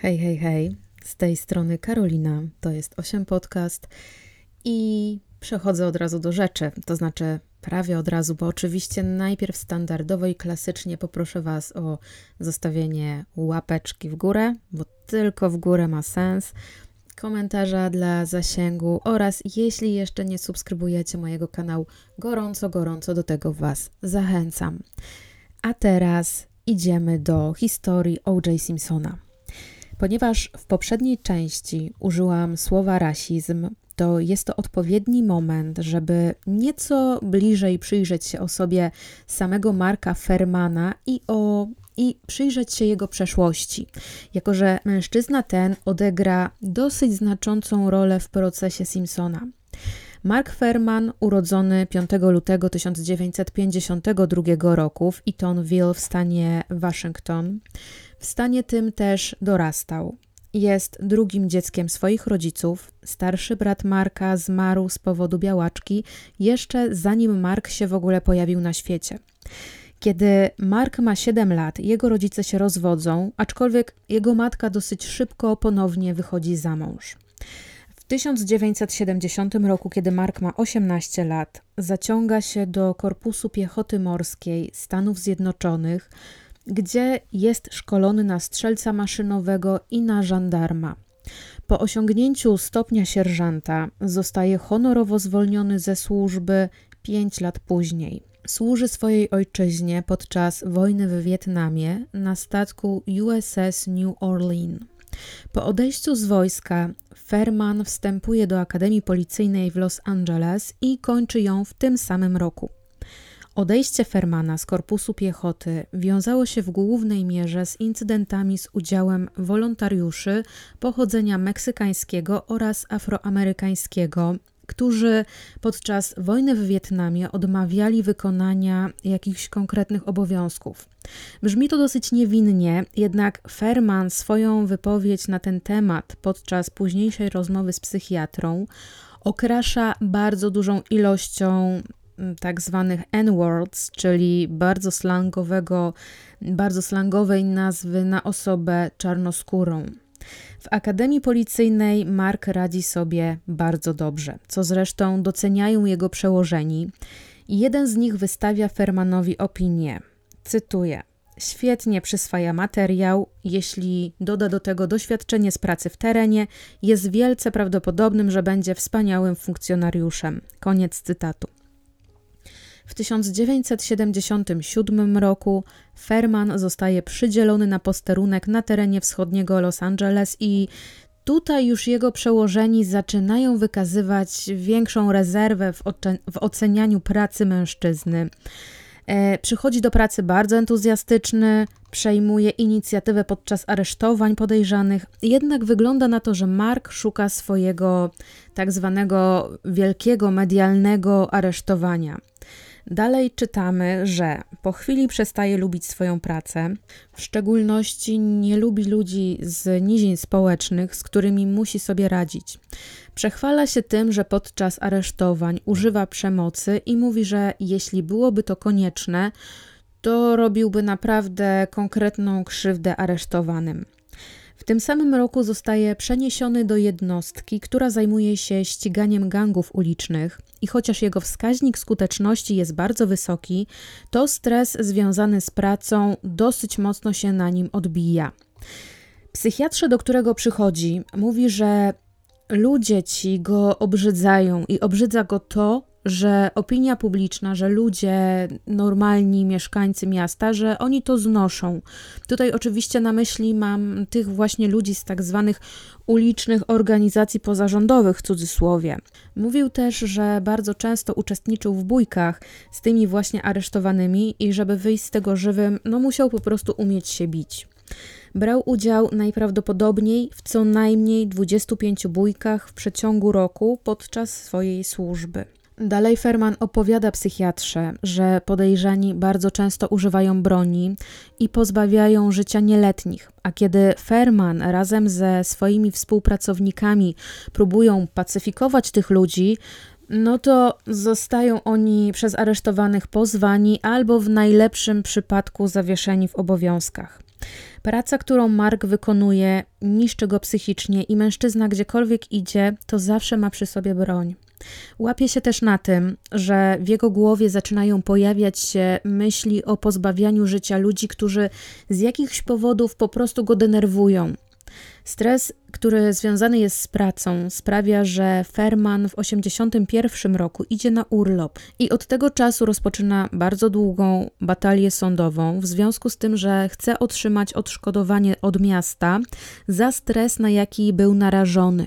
Hej, hej, hej. Z tej strony Karolina, to jest 8 Podcast i przechodzę od razu do rzeczy, to znaczy prawie od razu, bo oczywiście najpierw standardowo i klasycznie poproszę Was o zostawienie łapeczki w górę, bo tylko w górę ma sens, komentarza dla zasięgu oraz jeśli jeszcze nie subskrybujecie mojego kanału, gorąco, gorąco do tego Was zachęcam. A teraz idziemy do historii O.J. Simpsona. Ponieważ w poprzedniej części użyłam słowa rasizm, to jest to odpowiedni moment, żeby nieco bliżej przyjrzeć się osobie samego Marka Fermana i o i przyjrzeć się jego przeszłości, jako że mężczyzna ten odegra dosyć znaczącą rolę w procesie Simpsona. Mark Ferman, urodzony 5 lutego 1952 roku w Eatonville w stanie Waszyngton, w stanie tym też dorastał. Jest drugim dzieckiem swoich rodziców. Starszy brat Marka zmarł z powodu białaczki jeszcze zanim Mark się w ogóle pojawił na świecie. Kiedy Mark ma 7 lat, jego rodzice się rozwodzą, aczkolwiek jego matka dosyć szybko ponownie wychodzi za mąż. W 1970 roku, kiedy Mark ma 18 lat, zaciąga się do Korpusu Piechoty Morskiej Stanów Zjednoczonych, gdzie jest szkolony na strzelca maszynowego i na żandarma. Po osiągnięciu stopnia sierżanta zostaje honorowo zwolniony ze służby 5 lat później. Służy swojej ojczyźnie podczas wojny w Wietnamie na statku USS New Orleans. Po odejściu z wojska Ferman wstępuje do Akademii Policyjnej w Los Angeles i kończy ją w tym samym roku. Odejście Fermana z korpusu piechoty wiązało się w głównej mierze z incydentami z udziałem wolontariuszy pochodzenia meksykańskiego oraz afroamerykańskiego, którzy podczas wojny w Wietnamie odmawiali wykonania jakichś konkretnych obowiązków. Brzmi to dosyć niewinnie, jednak Ferman swoją wypowiedź na ten temat podczas późniejszej rozmowy z psychiatrą okrasza bardzo dużą ilością tak zwanych N-words, czyli bardzo slangowego, bardzo slangowej nazwy na osobę czarnoskórą. W Akademii Policyjnej Mark radzi sobie bardzo dobrze, co zresztą doceniają jego przełożeni. Jeden z nich wystawia Fermanowi opinię. Cytuję: Świetnie przyswaja materiał, jeśli doda do tego doświadczenie z pracy w terenie, jest wielce prawdopodobnym, że będzie wspaniałym funkcjonariuszem. Koniec cytatu. W 1977 roku Ferman zostaje przydzielony na posterunek na terenie wschodniego Los Angeles i tutaj już jego przełożeni zaczynają wykazywać większą rezerwę w, w ocenianiu pracy mężczyzny. E, przychodzi do pracy bardzo entuzjastyczny, przejmuje inicjatywę podczas aresztowań podejrzanych, jednak wygląda na to, że Mark szuka swojego tak zwanego wielkiego medialnego aresztowania. Dalej czytamy, że po chwili przestaje lubić swoją pracę, w szczególności nie lubi ludzi z nizin społecznych, z którymi musi sobie radzić. Przechwala się tym, że podczas aresztowań używa przemocy i mówi, że jeśli byłoby to konieczne, to robiłby naprawdę konkretną krzywdę aresztowanym. W tym samym roku zostaje przeniesiony do jednostki, która zajmuje się ściganiem gangów ulicznych i chociaż jego wskaźnik skuteczności jest bardzo wysoki, to stres związany z pracą dosyć mocno się na nim odbija. Psychiatrze, do którego przychodzi, mówi, że ludzie ci go obrzydzają i obrzydza go to, że opinia publiczna, że ludzie, normalni mieszkańcy miasta, że oni to znoszą. Tutaj oczywiście na myśli mam tych właśnie ludzi z tak zwanych ulicznych organizacji pozarządowych w cudzysłowie. Mówił też, że bardzo często uczestniczył w bójkach z tymi właśnie aresztowanymi i żeby wyjść z tego żywym, no musiał po prostu umieć się bić. Brał udział najprawdopodobniej w co najmniej 25 bójkach w przeciągu roku podczas swojej służby. Dalej Ferman opowiada psychiatrze, że podejrzani bardzo często używają broni i pozbawiają życia nieletnich, a kiedy Ferman razem ze swoimi współpracownikami próbują pacyfikować tych ludzi, no to zostają oni przez aresztowanych pozwani albo w najlepszym przypadku zawieszeni w obowiązkach. Praca, którą Mark wykonuje, niszczy go psychicznie i mężczyzna gdziekolwiek idzie, to zawsze ma przy sobie broń. Łapie się też na tym, że w jego głowie zaczynają pojawiać się myśli o pozbawianiu życia ludzi, którzy z jakichś powodów po prostu go denerwują. Stres, który związany jest z pracą, sprawia, że Ferman w 1981 roku idzie na urlop i od tego czasu rozpoczyna bardzo długą batalię sądową, w związku z tym, że chce otrzymać odszkodowanie od miasta za stres, na jaki był narażony.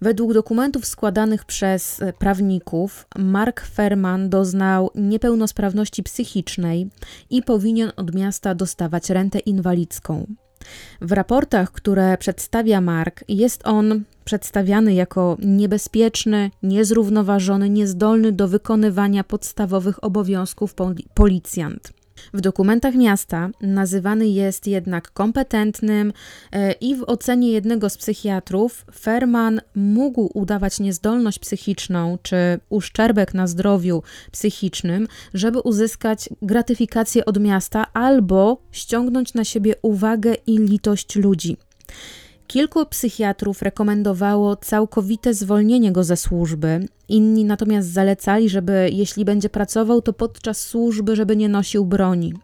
Według dokumentów składanych przez prawników, Mark Ferman doznał niepełnosprawności psychicznej i powinien od miasta dostawać rentę inwalidzką. W raportach, które przedstawia Mark, jest on przedstawiany jako niebezpieczny, niezrównoważony, niezdolny do wykonywania podstawowych obowiązków policjant. W dokumentach miasta nazywany jest jednak kompetentnym e, i w ocenie jednego z psychiatrów Ferman mógł udawać niezdolność psychiczną czy uszczerbek na zdrowiu psychicznym, żeby uzyskać gratyfikację od miasta albo ściągnąć na siebie uwagę i litość ludzi. Kilku psychiatrów rekomendowało całkowite zwolnienie go ze służby, inni natomiast zalecali, żeby jeśli będzie pracował, to podczas służby, żeby nie nosił broni.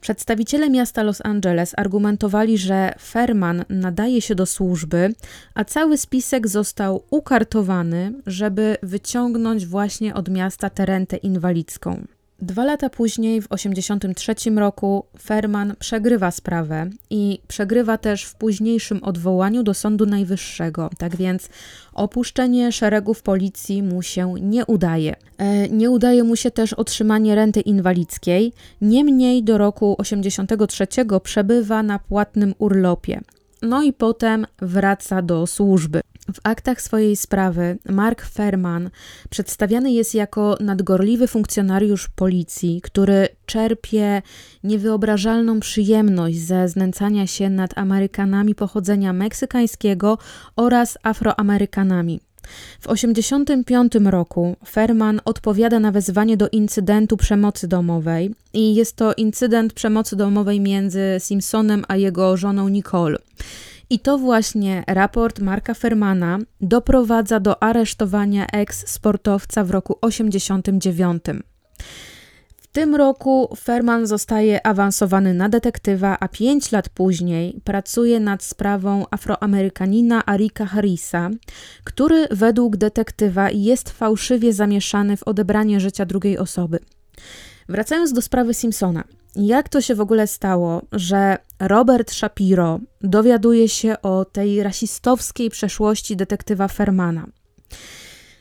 Przedstawiciele miasta Los Angeles argumentowali, że Ferman nadaje się do służby, a cały spisek został ukartowany, żeby wyciągnąć właśnie od miasta tę rentę inwalidzką. Dwa lata później, w 1983 roku, Ferman przegrywa sprawę i przegrywa też w późniejszym odwołaniu do Sądu Najwyższego. Tak więc opuszczenie szeregów policji mu się nie udaje. E, nie udaje mu się też otrzymanie renty inwalidzkiej, niemniej do roku 1983 przebywa na płatnym urlopie. No i potem wraca do służby. W aktach swojej sprawy Mark Ferman przedstawiany jest jako nadgorliwy funkcjonariusz policji, który czerpie niewyobrażalną przyjemność ze znęcania się nad Amerykanami pochodzenia meksykańskiego oraz Afroamerykanami. W 1985 roku Ferman odpowiada na wezwanie do incydentu przemocy domowej i jest to incydent przemocy domowej między Simpsonem a jego żoną Nicole. I to właśnie raport Marka Fermana doprowadza do aresztowania eks-sportowca w roku 89. W tym roku Ferman zostaje awansowany na detektywa, a pięć lat później pracuje nad sprawą afroamerykanina Arika Harrisa, który według detektywa jest fałszywie zamieszany w odebranie życia drugiej osoby. Wracając do sprawy Simpsona. Jak to się w ogóle stało, że Robert Shapiro dowiaduje się o tej rasistowskiej przeszłości detektywa Fermana?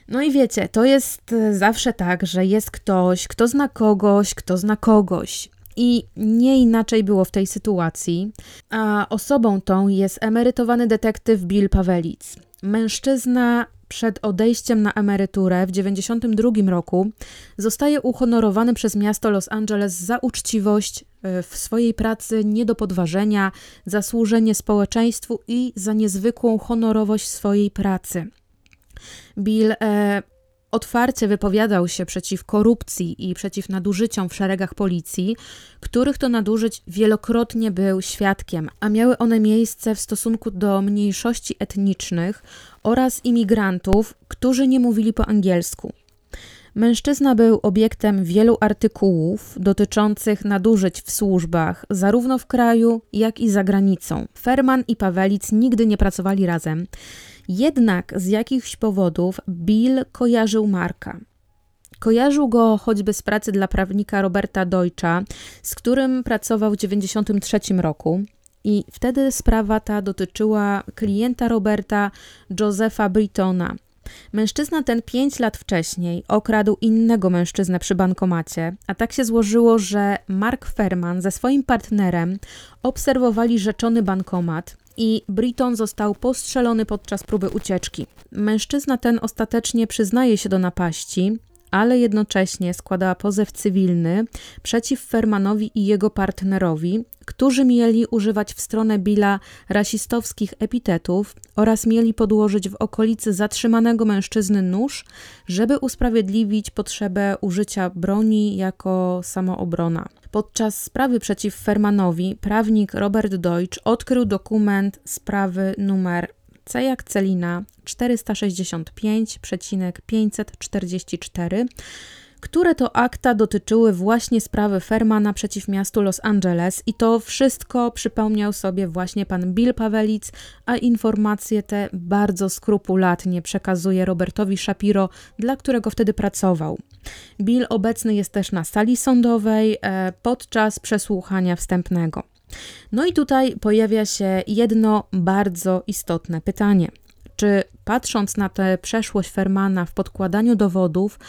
No i wiecie, to jest zawsze tak, że jest ktoś, kto zna kogoś, kto zna kogoś. I nie inaczej było w tej sytuacji, a osobą tą jest emerytowany detektyw Bill Pawelic. Mężczyzna przed odejściem na emeryturę w 1992 roku zostaje uhonorowany przez miasto Los Angeles za uczciwość e, w swojej pracy nie do podważenia, za służenie społeczeństwu i za niezwykłą honorowość swojej pracy. Bill e, otwarcie wypowiadał się przeciw korupcji i przeciw nadużyciom w szeregach policji, których to nadużyć wielokrotnie był świadkiem, a miały one miejsce w stosunku do mniejszości etnicznych oraz imigrantów, którzy nie mówili po angielsku. Mężczyzna był obiektem wielu artykułów dotyczących nadużyć w służbach, zarówno w kraju, jak i za granicą. Ferman i Pawelic nigdy nie pracowali razem. Jednak z jakichś powodów Bill kojarzył Marka. Kojarzył go choćby z pracy dla prawnika Roberta Deutscha, z którym pracował w 1993 roku. I wtedy sprawa ta dotyczyła klienta Roberta, Josepha Britona. Mężczyzna ten pięć lat wcześniej okradł innego mężczyznę przy bankomacie, a tak się złożyło, że Mark Ferman ze swoim partnerem obserwowali rzeczony bankomat i Britton został postrzelony podczas próby ucieczki. Mężczyzna ten ostatecznie przyznaje się do napaści, ale jednocześnie składała pozew cywilny przeciw Fermanowi i jego partnerowi, którzy mieli używać w stronę Billa rasistowskich epitetów oraz mieli podłożyć w okolicy zatrzymanego mężczyzny nóż, żeby usprawiedliwić potrzebę użycia broni jako samoobrona. Podczas sprawy przeciw Fermanowi prawnik Robert Deutsch odkrył dokument sprawy numer C jak Celina 465,544, które to akta dotyczyły właśnie sprawy Fermana przeciw miastu Los Angeles i to wszystko przypomniał sobie właśnie pan Bill Pawelic, a informacje te bardzo skrupulatnie przekazuje Robertowi Shapiro, dla którego wtedy pracował. Bill obecny jest też na sali sądowej e, podczas przesłuchania wstępnego. No i tutaj pojawia się jedno bardzo istotne pytanie. Czy patrząc na tę przeszłość Fermana w podkładaniu dowodów,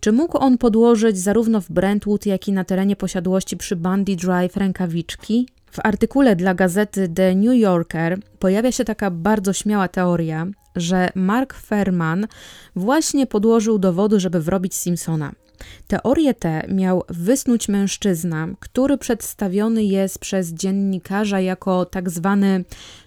czy mógł on podłożyć zarówno w Brentwood, jak i na terenie posiadłości przy Bundy Drive rękawiczki? W artykule dla gazety The New Yorker pojawia się taka bardzo śmiała teoria, że Mark Ferman właśnie podłożył dowody, żeby wrobić Simpsona. Teorię tę miał wysnuć mężczyzna, który przedstawiony jest przez dziennikarza jako tak zwany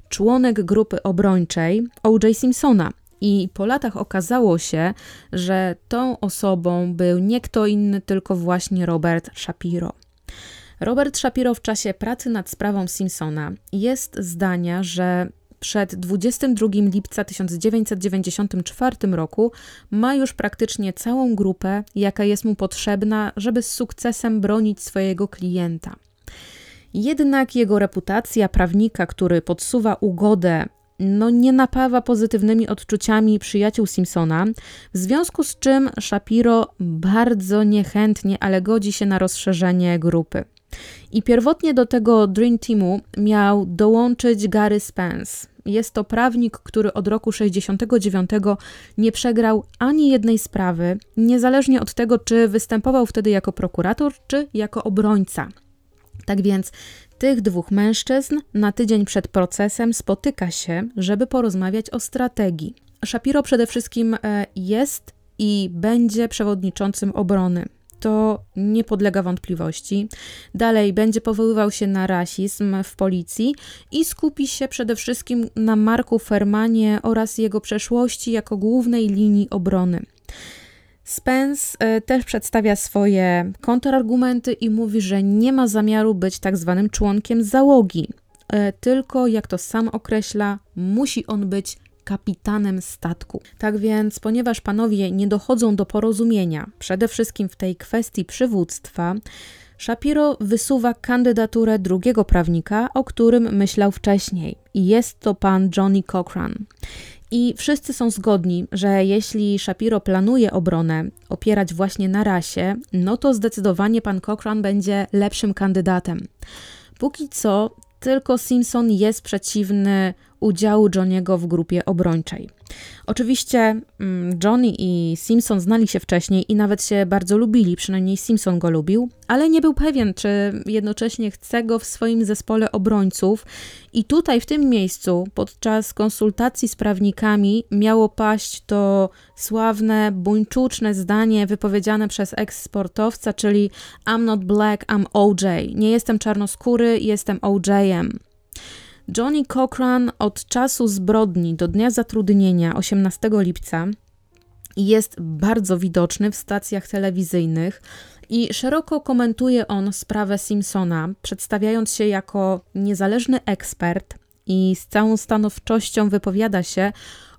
członek grupy obrończej O.J. Simpsona. I po latach okazało się, że tą osobą był nie kto inny, tylko właśnie Robert Shapiro. Robert Shapiro w czasie pracy nad sprawą Simpsona jest zdania, że przed 22 lipca 1994 roku ma już praktycznie całą grupę, jaka jest mu potrzebna, żeby z sukcesem bronić swojego klienta. Jednak jego reputacja prawnika, który podsuwa ugodę, no nie napawa pozytywnymi odczuciami przyjaciół Simpsona, w związku z czym Shapiro bardzo niechętnie, ale godzi się na rozszerzenie grupy. I pierwotnie do tego Dream Teamu miał dołączyć Gary Spence. Jest to prawnik, który od roku 69 nie przegrał ani jednej sprawy, niezależnie od tego, czy występował wtedy jako prokurator, czy jako obrońca. Tak więc tych dwóch mężczyzn na tydzień przed procesem spotyka się, żeby porozmawiać o strategii. Shapiro przede wszystkim e, jest i będzie przewodniczącym obrony to nie podlega wątpliwości. Dalej będzie powoływał się na rasizm w policji i skupi się przede wszystkim na Marku Fermanie oraz jego przeszłości jako głównej linii obrony. Spence e, też przedstawia swoje kontrargumenty i mówi, że nie ma zamiaru być tak zwanym członkiem załogi, e, tylko jak to sam określa, musi on być kapitanem statku. Tak więc, ponieważ panowie nie dochodzą do porozumienia, przede wszystkim w tej kwestii przywództwa, Shapiro wysuwa kandydaturę drugiego prawnika, o którym myślał wcześniej. I jest to pan Johnny Cochran. I wszyscy są zgodni, że jeśli Shapiro planuje obronę opierać właśnie na rasie, no to zdecydowanie pan Cochran będzie lepszym kandydatem. Póki co tylko Simpson jest przeciwny udziału Johniego w grupie obrończej. Oczywiście mm, Johnny i Simpson znali się wcześniej i nawet się bardzo lubili, przynajmniej Simpson go lubił, ale nie był pewien, czy jednocześnie chce go w swoim zespole obrońców. I tutaj, w tym miejscu, podczas konsultacji z prawnikami, miało paść to sławne, buńczuczne zdanie wypowiedziane przez eksportowca, czyli I'm not black, I'm OJ. Nie jestem czarnoskóry, jestem OJ-em. Johnny Cochran od czasu zbrodni do dnia zatrudnienia 18 lipca jest bardzo widoczny w stacjach telewizyjnych i szeroko komentuje on sprawę Simpsona, przedstawiając się jako niezależny ekspert i z całą stanowczością wypowiada się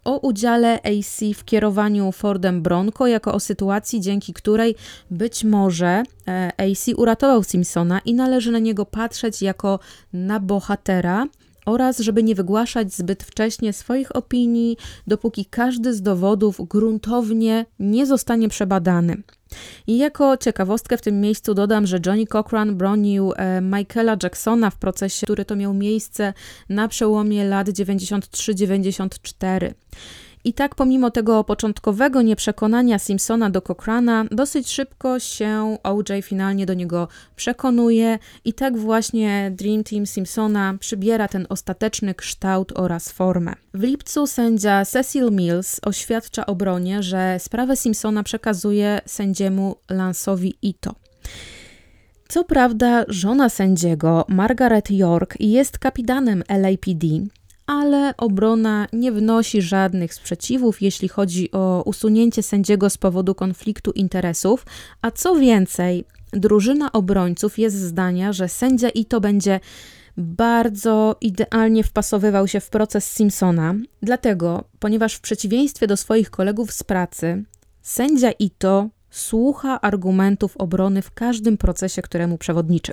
o udziale AC w kierowaniu Fordem Bronco jako o sytuacji, dzięki której być może e, AC uratował Simpsona i należy na niego patrzeć jako na bohatera, oraz żeby nie wygłaszać zbyt wcześnie swoich opinii, dopóki każdy z dowodów gruntownie nie zostanie przebadany. I jako ciekawostkę w tym miejscu dodam, że Johnny Cochran bronił e, Michaela Jacksona w procesie, który to miał miejsce na przełomie lat 93-94. I tak, pomimo tego początkowego nieprzekonania Simpsona do Cochrana, dosyć szybko się OJ finalnie do niego przekonuje, i tak właśnie Dream Team Simpsona przybiera ten ostateczny kształt oraz formę. W lipcu sędzia Cecil Mills oświadcza obronie, że sprawę Simpsona przekazuje sędziemu Lance'owi Ito. Co prawda, żona sędziego, Margaret York, jest kapitanem LAPD, ale obrona nie wnosi żadnych sprzeciwów, jeśli chodzi o usunięcie sędziego z powodu konfliktu interesów, a co więcej, drużyna obrońców jest zdania, że sędzia i to będzie bardzo idealnie wpasowywał się w proces Simpsona, dlatego, ponieważ w przeciwieństwie do swoich kolegów z pracy, sędzia Ito słucha argumentów obrony w każdym procesie, któremu przewodniczy.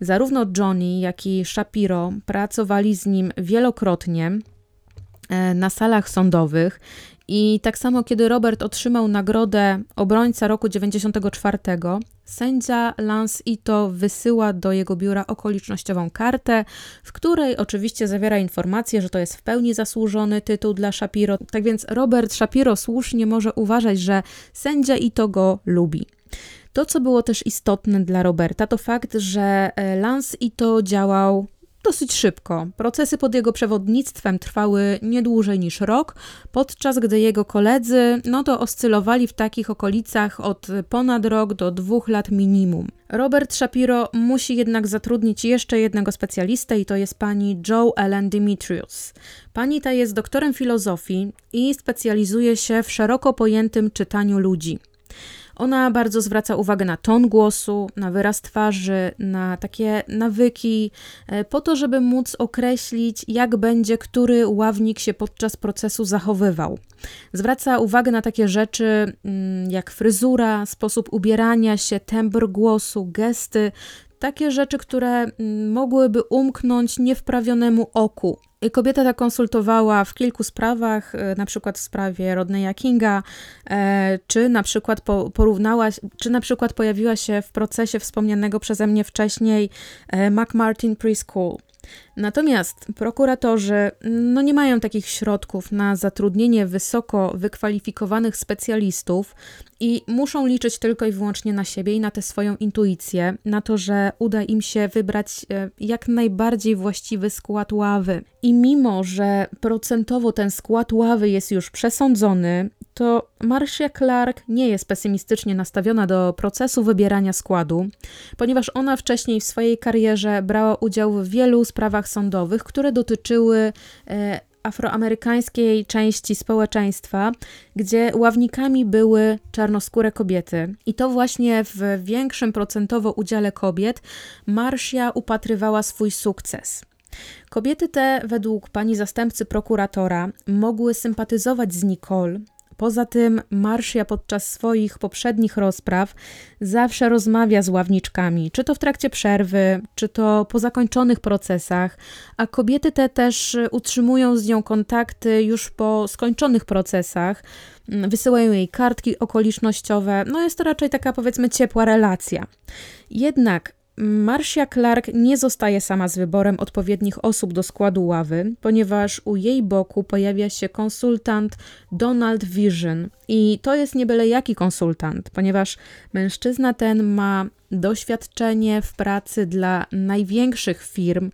Zarówno Johnny, jak i Shapiro pracowali z nim wielokrotnie e, na salach sądowych i tak samo, kiedy Robert otrzymał nagrodę obrońca roku 94, sędzia Lance Ito wysyła do jego biura okolicznościową kartę, w której oczywiście zawiera informację, że to jest w pełni zasłużony tytuł dla Shapiro. Tak więc Robert Shapiro słusznie może uważać, że sędzia Ito go lubi. To, co było też istotne dla Roberta, to fakt, że e, Lance Ito działał dosyć szybko. Procesy pod jego przewodnictwem trwały nie dłużej niż rok, podczas gdy jego koledzy no to oscylowali w takich okolicach od ponad rok do dwóch lat minimum. Robert Shapiro musi jednak zatrudnić jeszcze jednego specjalistę i to jest pani Joe Ellen Dimitrius. Pani ta jest doktorem filozofii i specjalizuje się w szeroko pojętym czytaniu ludzi. Ona bardzo zwraca uwagę na ton głosu, na wyraz twarzy, na takie nawyki, e, po to, żeby móc określić, jak będzie który ławnik się podczas procesu zachowywał. Zwraca uwagę na takie rzeczy mm, jak fryzura, sposób ubierania się, tembr głosu, gesty, takie rzeczy, które mm, mogłyby umknąć niewprawionemu oku. Kobieta ta konsultowała w kilku sprawach, e, na przykład w sprawie Rodneya Kinga, e, czy na przykład porównała, czy na przykład pojawiła się w procesie wspomnianego przeze mnie wcześniej e, McMartin Preschool. Natomiast prokuratorzy no nie mają takich środków na zatrudnienie wysoko wykwalifikowanych specjalistów i muszą liczyć tylko i wyłącznie na siebie i na tę swoją intuicję, na to, że uda im się wybrać e, jak najbardziej właściwy skład ławy. I mimo, że procentowo ten skład ławy jest już przesądzony, to Marcia Clark nie jest pesymistycznie nastawiona do procesu wybierania składu, ponieważ ona wcześniej w swojej karierze brała udział w wielu sprawach sądowych, które dotyczyły e, afroamerykańskiej części społeczeństwa, gdzie ławnikami były czarnoskóre kobiety. I to właśnie w większym procentowo udziale kobiet Marcia upatrywała swój sukces. Kobiety te, według pani zastępcy prokuratora, mogły sympatyzować z Nicole, Poza tym Marsia podczas swoich poprzednich rozpraw zawsze rozmawia z ławniczkami, czy to w trakcie przerwy, czy to po zakończonych procesach, a kobiety te też utrzymują z nią kontakty już po skończonych procesach, wysyłają jej kartki okolicznościowe, no jest to raczej taka powiedzmy ciepła relacja. Jednak Marcia Clark nie zostaje sama z wyborem odpowiednich osób do składu ławy, ponieważ u jej boku pojawia się konsultant Donald Vision. I to jest nie byle jaki konsultant, ponieważ mężczyzna ten ma doświadczenie w pracy dla największych firm,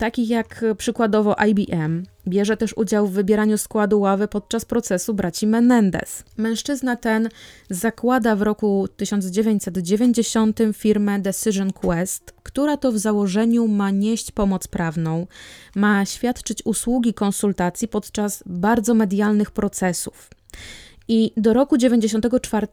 takich jak przykładowo IBM. Bierze też udział w wybieraniu składu ławy podczas procesu braci Menendez. Mężczyzna ten zakłada w roku 1990 firmę Decision Quest, która to w założeniu ma nieść pomoc prawną, ma świadczyć usługi konsultacji podczas bardzo medialnych procesów. I do roku 94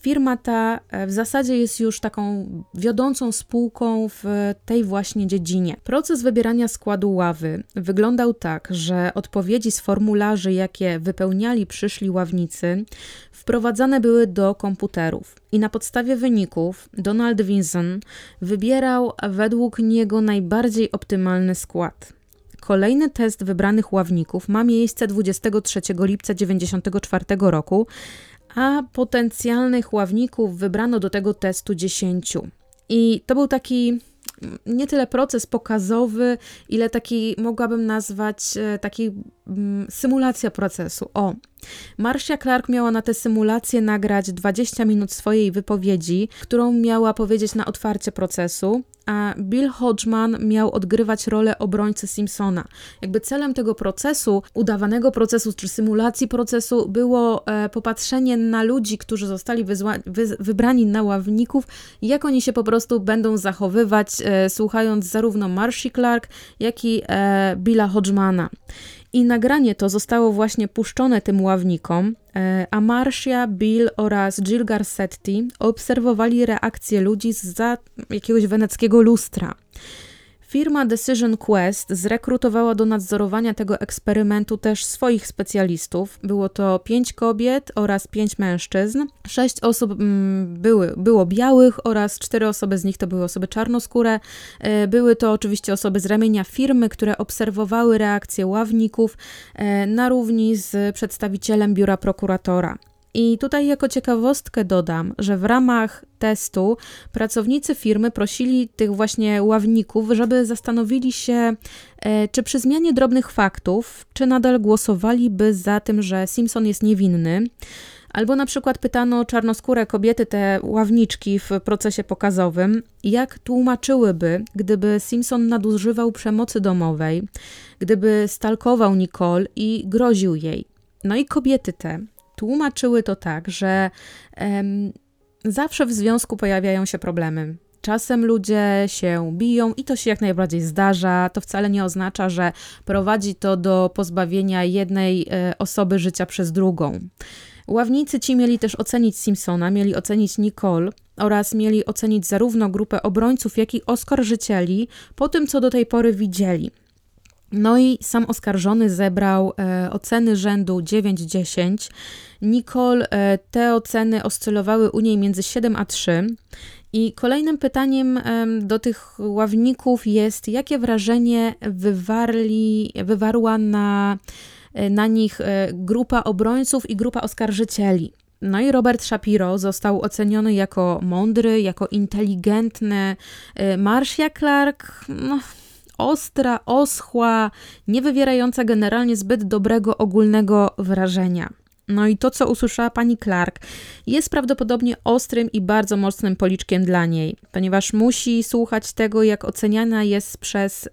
firma ta e, w zasadzie jest już taką wiodącą spółką w tej właśnie dziedzinie. Proces wybierania składu ławy wyglądał tak, że odpowiedzi z formularzy, jakie wypełniali przyszli ławnicy, wprowadzane były do komputerów. I na podstawie wyników Donald Vinson wybierał według niego najbardziej optymalny skład. Kolejny test wybranych ławników ma miejsce 23 lipca 1994 roku, a potencjalnych ławników wybrano do tego testu 10. I to był taki nie tyle proces pokazowy, ile taki mogłabym nazwać e, taki mm, symulacja procesu. O, Marcia Clark miała na tę symulację nagrać 20 minut swojej wypowiedzi, którą miała powiedzieć na otwarcie procesu, a Bill Hodgman miał odgrywać rolę obrońcy Simpsona. Jakby celem tego procesu, udawanego procesu czy symulacji procesu było e, popatrzenie na ludzi, którzy zostali wy wybrani na ławników, jak oni się po prostu będą zachowywać, e, słuchając zarówno Marcia Clark, jak i e, Billa Hodgmana. I nagranie to zostało właśnie puszczone tym ławnikom, e, a Marcia, Bill oraz Jill Garcetti obserwowali reakcje ludzi za jakiegoś weneckiego lustra. Firma Decision Quest zrekrutowała do nadzorowania tego eksperymentu też swoich specjalistów. Było to pięć kobiet oraz pięć mężczyzn. Sześć osób mm, były, było białych oraz cztery osoby z nich to były osoby czarnoskóre. E, były to oczywiście osoby z ramienia firmy, które obserwowały reakcje ławników e, na równi z przedstawicielem biura prokuratora. I tutaj jako ciekawostkę dodam, że w ramach testu pracownicy firmy prosili tych właśnie ławników, żeby zastanowili się, e, czy przy zmianie drobnych faktów, czy nadal głosowaliby za tym, że Simpson jest niewinny. Albo na przykład pytano czarnoskóre kobiety, te ławniczki w procesie pokazowym, jak tłumaczyłyby, gdyby Simpson nadużywał przemocy domowej, gdyby stalkował Nicole i groził jej. No i kobiety te tłumaczyły to tak, że em, zawsze w związku pojawiają się problemy. Czasem ludzie się biją i to się jak najbardziej zdarza. To wcale nie oznacza, że prowadzi to do pozbawienia jednej e, osoby życia przez drugą. Ławnicy ci mieli też ocenić Simpsona, mieli ocenić Nicole oraz mieli ocenić zarówno grupę obrońców, jak i oskarżycieli po tym, co do tej pory widzieli. No i sam oskarżony zebrał e, oceny rzędu 9-10. Nicole, e, te oceny oscylowały u niej między 7 a 3. I kolejnym pytaniem e, do tych ławników jest, jakie wrażenie wywarli, wywarła na, e, na nich e, grupa obrońców i grupa oskarżycieli. No i Robert Shapiro został oceniony jako mądry, jako inteligentny. E, Marcia Clark, no, ostra, oschła, nie wywierająca generalnie zbyt dobrego ogólnego wrażenia. No i to, co usłyszała pani Clark, jest prawdopodobnie ostrym i bardzo mocnym policzkiem dla niej, ponieważ musi słuchać tego, jak oceniana jest przez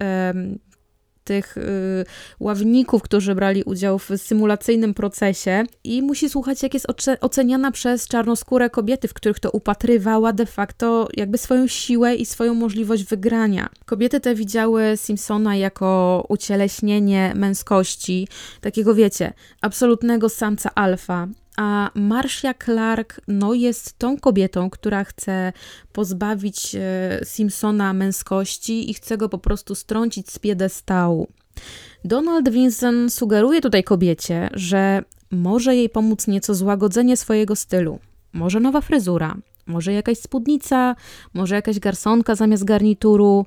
tych y, ławników, którzy brali udział w symulacyjnym procesie. I musi słuchać, jak jest oceniana przez czarnoskóre kobiety, w których to upatrywała de facto jakby swoją siłę i swoją możliwość wygrania. Kobiety te widziały Simpsona jako ucieleśnienie męskości, takiego wiecie, absolutnego samca alfa, a Marcia Clark no, jest tą kobietą, która chce pozbawić e, Simpsona męskości i chce go po prostu strącić z piedestału. Donald Vincent sugeruje tutaj kobiecie, że może jej pomóc nieco złagodzenie swojego stylu. Może nowa fryzura, może jakaś spódnica, może jakaś garsonka zamiast garnituru,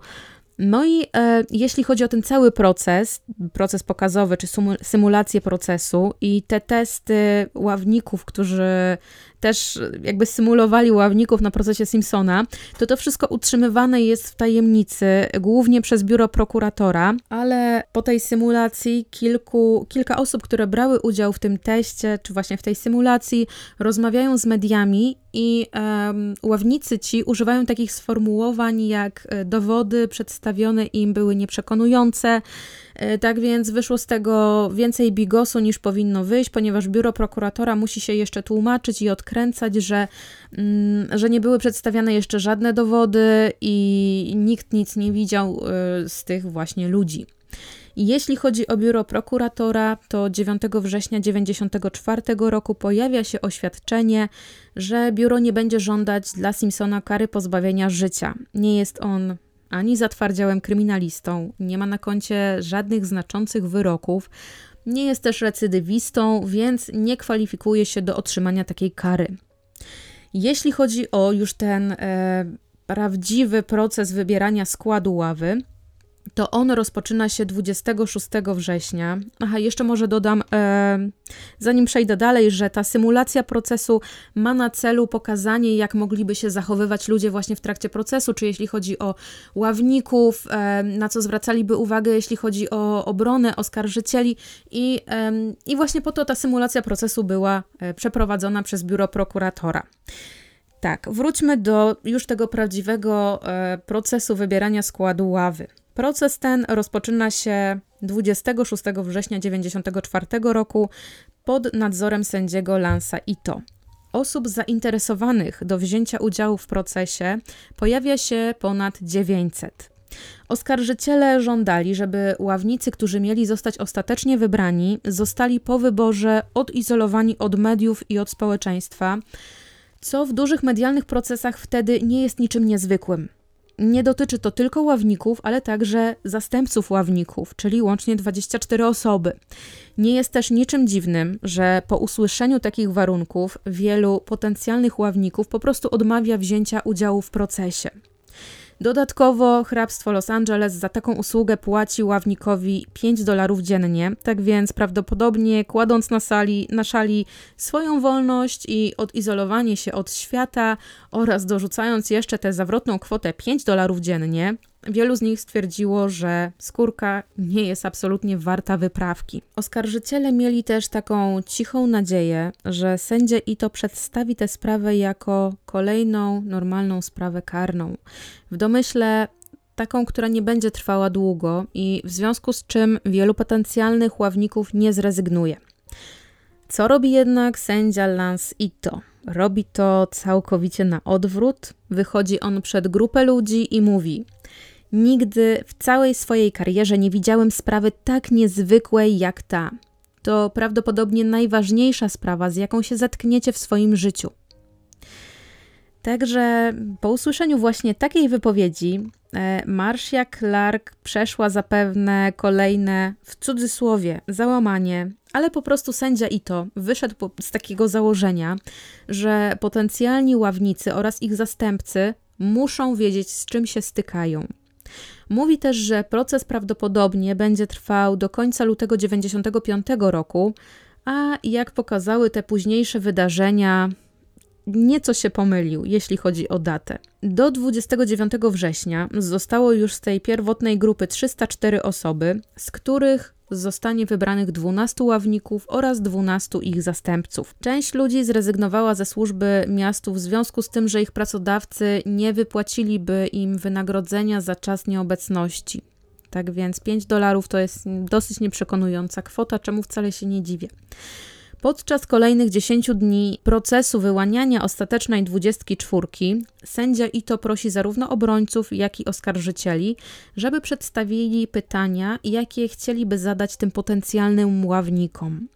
no i e, jeśli chodzi o ten cały proces, proces pokazowy czy symulację procesu i te testy ławników, którzy też jakby symulowali ławników na procesie Simpsona, to to wszystko utrzymywane jest w tajemnicy, głównie przez biuro prokuratora, ale po tej symulacji kilku, kilka osób, które brały udział w tym teście, czy właśnie w tej symulacji, rozmawiają z mediami i um, ławnicy ci używają takich sformułowań jak e, dowody przedstawione im były nieprzekonujące, E, tak więc wyszło z tego więcej bigosu niż powinno wyjść, ponieważ biuro prokuratora musi się jeszcze tłumaczyć i odkręcać, że, mm, że nie były przedstawiane jeszcze żadne dowody i nikt nic nie widział e, z tych właśnie ludzi. Jeśli chodzi o biuro prokuratora, to 9 września 1994 roku pojawia się oświadczenie, że biuro nie będzie żądać dla Simpsona kary pozbawienia życia. Nie jest on ani zatwardziałym kryminalistą, nie ma na koncie żadnych znaczących wyroków, nie jest też recydywistą, więc nie kwalifikuje się do otrzymania takiej kary. Jeśli chodzi o już ten e, prawdziwy proces wybierania składu ławy, to on rozpoczyna się 26 września. Aha, jeszcze może dodam, e, zanim przejdę dalej, że ta symulacja procesu ma na celu pokazanie, jak mogliby się zachowywać ludzie właśnie w trakcie procesu, czy jeśli chodzi o ławników, e, na co zwracaliby uwagę, jeśli chodzi o obronę oskarżycieli. I, e, I właśnie po to ta symulacja procesu była e, przeprowadzona przez biuro prokuratora. Tak, wróćmy do już tego prawdziwego e, procesu wybierania składu ławy. Proces ten rozpoczyna się 26 września 1994 roku pod nadzorem sędziego Lansa Ito. Osób zainteresowanych do wzięcia udziału w procesie pojawia się ponad 900. Oskarżyciele żądali, żeby ławnicy, którzy mieli zostać ostatecznie wybrani, zostali po wyborze odizolowani od mediów i od społeczeństwa, co w dużych medialnych procesach wtedy nie jest niczym niezwykłym. Nie dotyczy to tylko ławników, ale także zastępców ławników, czyli łącznie 24 osoby. Nie jest też niczym dziwnym, że po usłyszeniu takich warunków wielu potencjalnych ławników po prostu odmawia wzięcia udziału w procesie. Dodatkowo hrabstwo Los Angeles za taką usługę płaci ławnikowi 5 dolarów dziennie, tak więc prawdopodobnie kładąc na, sali, na szali swoją wolność i odizolowanie się od świata oraz dorzucając jeszcze tę zawrotną kwotę 5 dolarów dziennie, Wielu z nich stwierdziło, że skórka nie jest absolutnie warta wyprawki. Oskarżyciele mieli też taką cichą nadzieję, że sędzia Ito przedstawi tę sprawę jako kolejną normalną sprawę karną. W domyśle taką, która nie będzie trwała długo i w związku z czym wielu potencjalnych ławników nie zrezygnuje. Co robi jednak sędzia Lance Ito? Robi to całkowicie na odwrót. Wychodzi on przed grupę ludzi i mówi: Nigdy w całej swojej karierze nie widziałem sprawy tak niezwykłej jak ta. To prawdopodobnie najważniejsza sprawa, z jaką się zetkniecie w swoim życiu. Także po usłyszeniu właśnie takiej wypowiedzi, e, Marcia Clark przeszła zapewne kolejne, w cudzysłowie, załamanie, ale po prostu sędzia Ito wyszedł z takiego założenia, że potencjalni ławnicy oraz ich zastępcy muszą wiedzieć, z czym się stykają. Mówi też, że proces prawdopodobnie będzie trwał do końca lutego 1995 roku, a jak pokazały te późniejsze wydarzenia, nieco się pomylił, jeśli chodzi o datę. Do 29 września zostało już z tej pierwotnej grupy 304 osoby, z których zostanie wybranych 12 ławników oraz 12 ich zastępców. Część ludzi zrezygnowała ze służby miastu w związku z tym, że ich pracodawcy nie wypłaciliby im wynagrodzenia za czas nieobecności. Tak więc 5 dolarów to jest dosyć nieprzekonująca kwota, czemu wcale się nie dziwię. Podczas kolejnych 10 dni procesu wyłaniania ostatecznej 24 sędzia Ito prosi zarówno obrońców, jak i oskarżycieli, żeby przedstawili pytania, jakie chcieliby zadać tym potencjalnym ławnikom.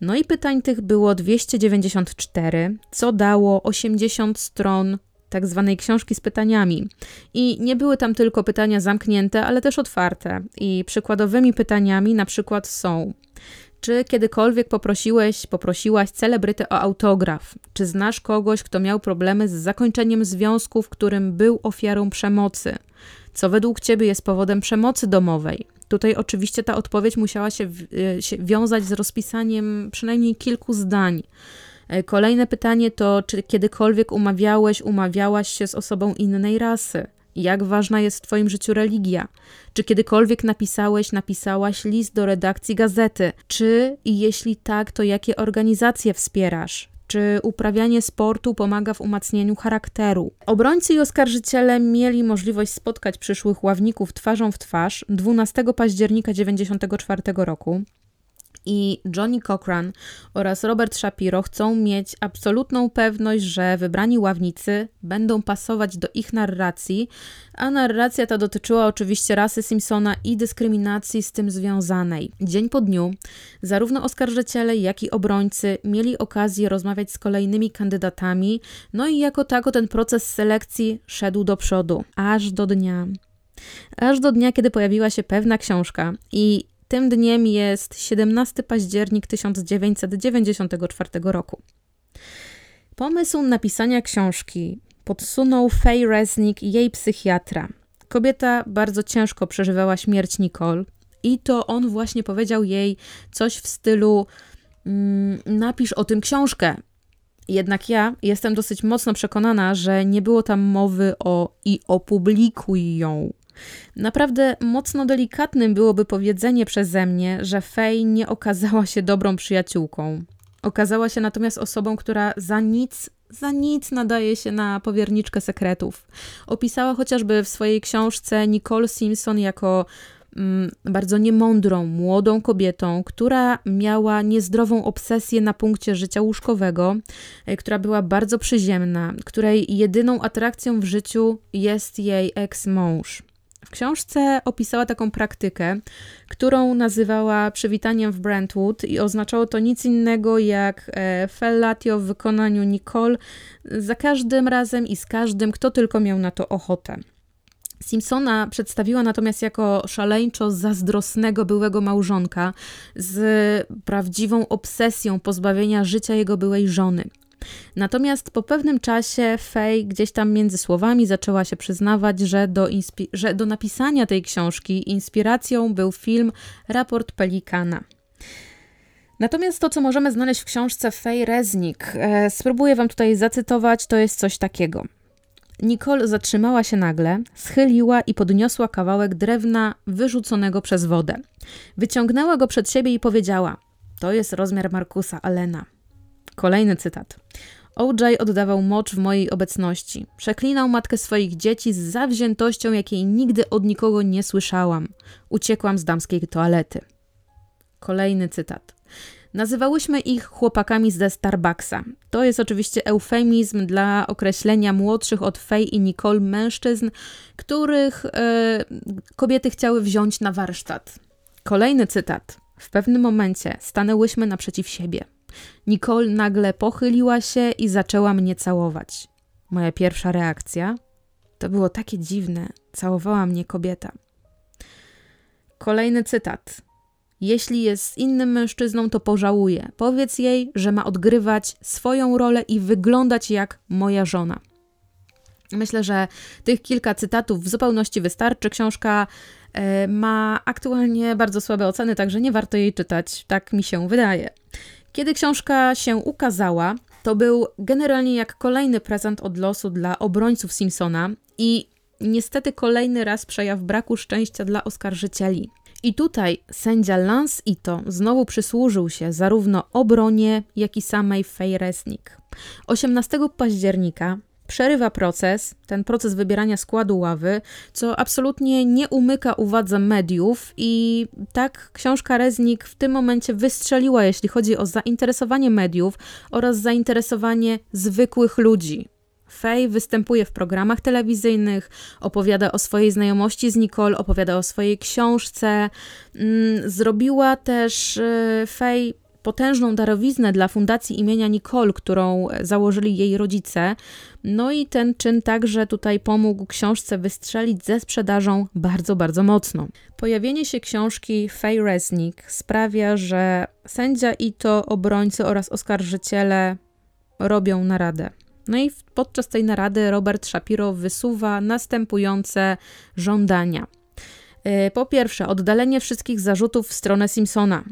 No i pytań tych było 294, co dało 80 stron tak zwanej książki z pytaniami. I nie były tam tylko pytania zamknięte, ale też otwarte. I przykładowymi pytaniami na przykład są: czy kiedykolwiek poprosiłeś, poprosiłaś celebrytę o autograf? Czy znasz kogoś, kto miał problemy z zakończeniem związku, w którym był ofiarą przemocy? Co według ciebie jest powodem przemocy domowej? Tutaj oczywiście ta odpowiedź musiała się, e, się wiązać z rozpisaniem przynajmniej kilku zdań. E, kolejne pytanie to, czy kiedykolwiek umawiałeś, umawiałaś się z osobą innej rasy? Jak ważna jest w Twoim życiu religia? Czy kiedykolwiek napisałeś, napisałaś list do redakcji gazety? Czy i jeśli tak, to jakie organizacje wspierasz? Czy uprawianie sportu pomaga w umacnieniu charakteru? Obrońcy i oskarżyciele mieli możliwość spotkać przyszłych ławników twarzą w twarz 12 października 1994 roku i Johnny Cochran oraz Robert Shapiro chcą mieć absolutną pewność, że wybrani ławnicy będą pasować do ich narracji, a narracja ta dotyczyła oczywiście rasy Simpsona i dyskryminacji z tym związanej. Dzień po dniu zarówno oskarżyciele, jak i obrońcy mieli okazję rozmawiać z kolejnymi kandydatami, no i jako tako ten proces selekcji szedł do przodu, aż do dnia. Aż do dnia, kiedy pojawiła się pewna książka i tym dniem jest 17 październik 1994 roku. Pomysł napisania książki podsunął Faye Resnick jej psychiatra. Kobieta bardzo ciężko przeżywała śmierć Nicole i to on właśnie powiedział jej coś w stylu mm, napisz o tym książkę. Jednak ja jestem dosyć mocno przekonana, że nie było tam mowy o i opublikuj ją. Naprawdę mocno delikatnym byłoby powiedzenie przeze mnie, że Fej nie okazała się dobrą przyjaciółką. Okazała się natomiast osobą, która za nic, za nic nadaje się na powierniczkę sekretów. Opisała chociażby w swojej książce Nicole Simpson jako mm, bardzo niemądrą, młodą kobietą, która miała niezdrową obsesję na punkcie życia łóżkowego, e, która była bardzo przyziemna, której jedyną atrakcją w życiu jest jej eks-mąż. W książce opisała taką praktykę, którą nazywała przywitaniem w Brentwood i oznaczało to nic innego jak e, fellatio w wykonaniu Nicole za każdym razem i z każdym, kto tylko miał na to ochotę. Simpsona przedstawiła natomiast jako szaleńczo zazdrosnego byłego małżonka z prawdziwą obsesją pozbawienia życia jego byłej żony. Natomiast po pewnym czasie Faye gdzieś tam między słowami zaczęła się przyznawać, że do, że do napisania tej książki inspiracją był film Raport Pelikana. Natomiast to, co możemy znaleźć w książce Faye Reznik, e, spróbuję Wam tutaj zacytować, to jest coś takiego. Nicole zatrzymała się nagle, schyliła i podniosła kawałek drewna wyrzuconego przez wodę. Wyciągnęła go przed siebie i powiedziała: To jest rozmiar Markusa Alena. Kolejny cytat. OJ oddawał mocz w mojej obecności. Przeklinał matkę swoich dzieci z zawziętością, jakiej nigdy od nikogo nie słyszałam. Uciekłam z damskiej toalety. Kolejny cytat. Nazywałyśmy ich chłopakami ze Starbucksa. To jest oczywiście eufemizm dla określenia młodszych od Faye i Nicole mężczyzn, których e, kobiety chciały wziąć na warsztat. Kolejny cytat. W pewnym momencie stanęłyśmy naprzeciw siebie. Nicole nagle pochyliła się i zaczęła mnie całować. Moja pierwsza reakcja to było takie dziwne. Całowała mnie kobieta. Kolejny cytat. Jeśli jest z innym mężczyzną, to pożałuje. Powiedz jej, że ma odgrywać swoją rolę i wyglądać jak moja żona. Myślę, że tych kilka cytatów w zupełności wystarczy. Książka e, ma aktualnie bardzo słabe oceny, także nie warto jej czytać, tak mi się wydaje. Kiedy książka się ukazała, to był generalnie jak kolejny prezent od losu dla obrońców Simpsona i niestety kolejny raz przejaw braku szczęścia dla oskarżycieli. I tutaj sędzia Lance Ito znowu przysłużył się zarówno obronie, jak i samej Faye Resnick. 18 października przerywa proces, ten proces wybierania składu ławy, co absolutnie nie umyka uwadze mediów i tak książka Reznik w tym momencie wystrzeliła, jeśli chodzi o zainteresowanie mediów oraz zainteresowanie zwykłych ludzi. Faye występuje w programach telewizyjnych, opowiada o swojej znajomości z Nicole, opowiada o swojej książce. Mm, zrobiła też y, Faye potężną darowiznę dla fundacji imienia Nicole, którą założyli jej rodzice. No i ten czyn także tutaj pomógł książce wystrzelić ze sprzedażą bardzo, bardzo mocno. Pojawienie się książki Faye Resnick sprawia, że sędzia i to obrońcy oraz oskarżyciele robią naradę. No i podczas tej narady Robert Shapiro wysuwa następujące żądania. Y, po pierwsze, oddalenie wszystkich zarzutów w stronę Simpsona.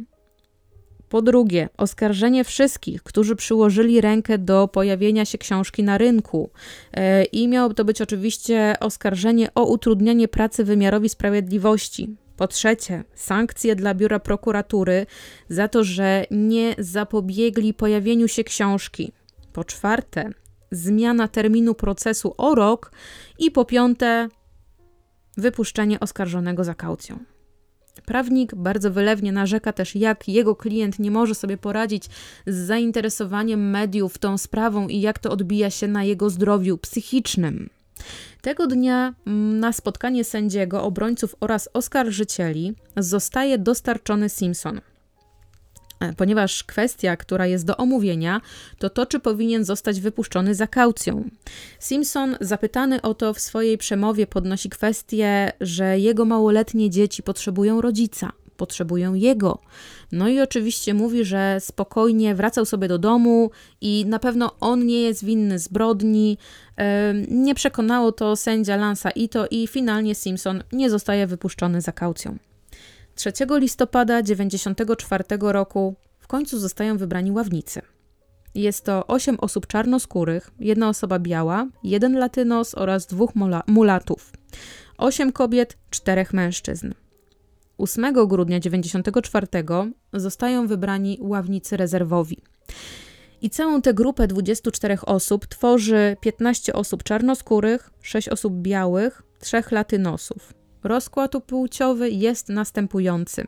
Po drugie, oskarżenie wszystkich, którzy przyłożyli rękę do pojawienia się książki na rynku. Y, I miało to być oczywiście oskarżenie o utrudnianie pracy wymiarowi sprawiedliwości. Po trzecie, sankcje dla biura prokuratury za to, że nie zapobiegli pojawieniu się książki. Po czwarte, zmiana terminu procesu o rok i po piąte, wypuszczenie oskarżonego za kaucją. Prawnik bardzo wylewnie narzeka też, jak jego klient nie może sobie poradzić z zainteresowaniem mediów tą sprawą i jak to odbija się na jego zdrowiu psychicznym. Tego dnia mm, na spotkanie sędziego, obrońców oraz oskarżycieli zostaje dostarczony Simpson. E, ponieważ kwestia, która jest do omówienia, to to, czy powinien zostać wypuszczony za kaucją. Simpson, zapytany o to w swojej przemowie, podnosi kwestię, że jego małoletnie dzieci potrzebują rodzica. potrzebują jego. No i oczywiście mówi, że spokojnie wracał sobie do domu i na pewno on nie jest winny zbrodni. Nie przekonało to sędzia Lansa Ito i finalnie Simpson nie zostaje wypuszczony za kaucją. 3 listopada 1994 roku w końcu zostają wybrani ławnicy. Jest to 8 osób czarnoskórych, jedna osoba biała, jeden latynos oraz dwóch mulatów. 8 kobiet, 4 mężczyzn. 8 grudnia 1994 zostają wybrani ławnicy rezerwowi. I całą tę grupę 24 osób tworzy 15 osób czarnoskórych, 6 osób białych, 3 latynosów. Rozkład płciowy jest następujący.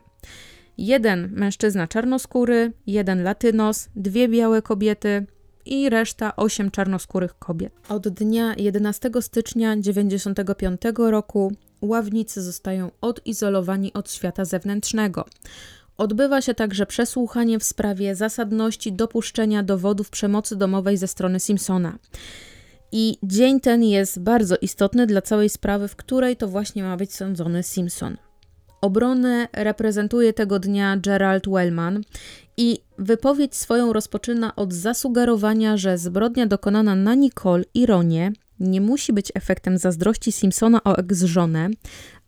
Jeden mężczyzna czarnoskóry, jeden latynos, dwie białe kobiety i reszta osiem czarnoskórych kobiet. Od dnia 11 stycznia 1995 roku ławnicy zostają odizolowani od świata zewnętrznego. Odbywa się także przesłuchanie w sprawie zasadności dopuszczenia dowodów przemocy domowej ze strony Simpsona. I dzień ten jest bardzo istotny dla całej sprawy, w której to właśnie ma być sądzony Simpson. Obronę reprezentuje tego dnia Gerald Wellman i wypowiedź swoją rozpoczyna od zasugerowania, że zbrodnia dokonana na Nicole i Ronie nie musi być efektem zazdrości Simpsona o ex-żonę,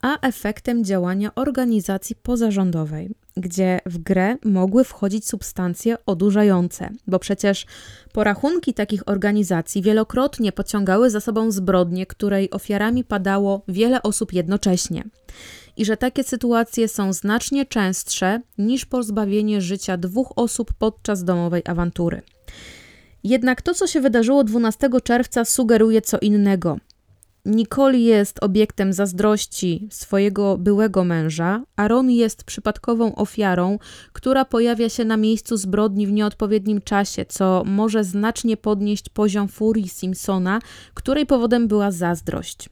a efektem działania organizacji pozarządowej, gdzie w grę mogły wchodzić substancje odurzające, bo przecież porachunki takich organizacji wielokrotnie pociągały za sobą zbrodnie, której ofiarami padało wiele osób jednocześnie i że takie sytuacje są znacznie częstsze niż pozbawienie życia dwóch osób podczas domowej awantury. Jednak to, co się wydarzyło 12 czerwca, sugeruje co innego. Nicole jest obiektem zazdrości swojego byłego męża, a Ron jest przypadkową ofiarą, która pojawia się na miejscu zbrodni w nieodpowiednim czasie, co może znacznie podnieść poziom furii Simpsona, której powodem była zazdrość.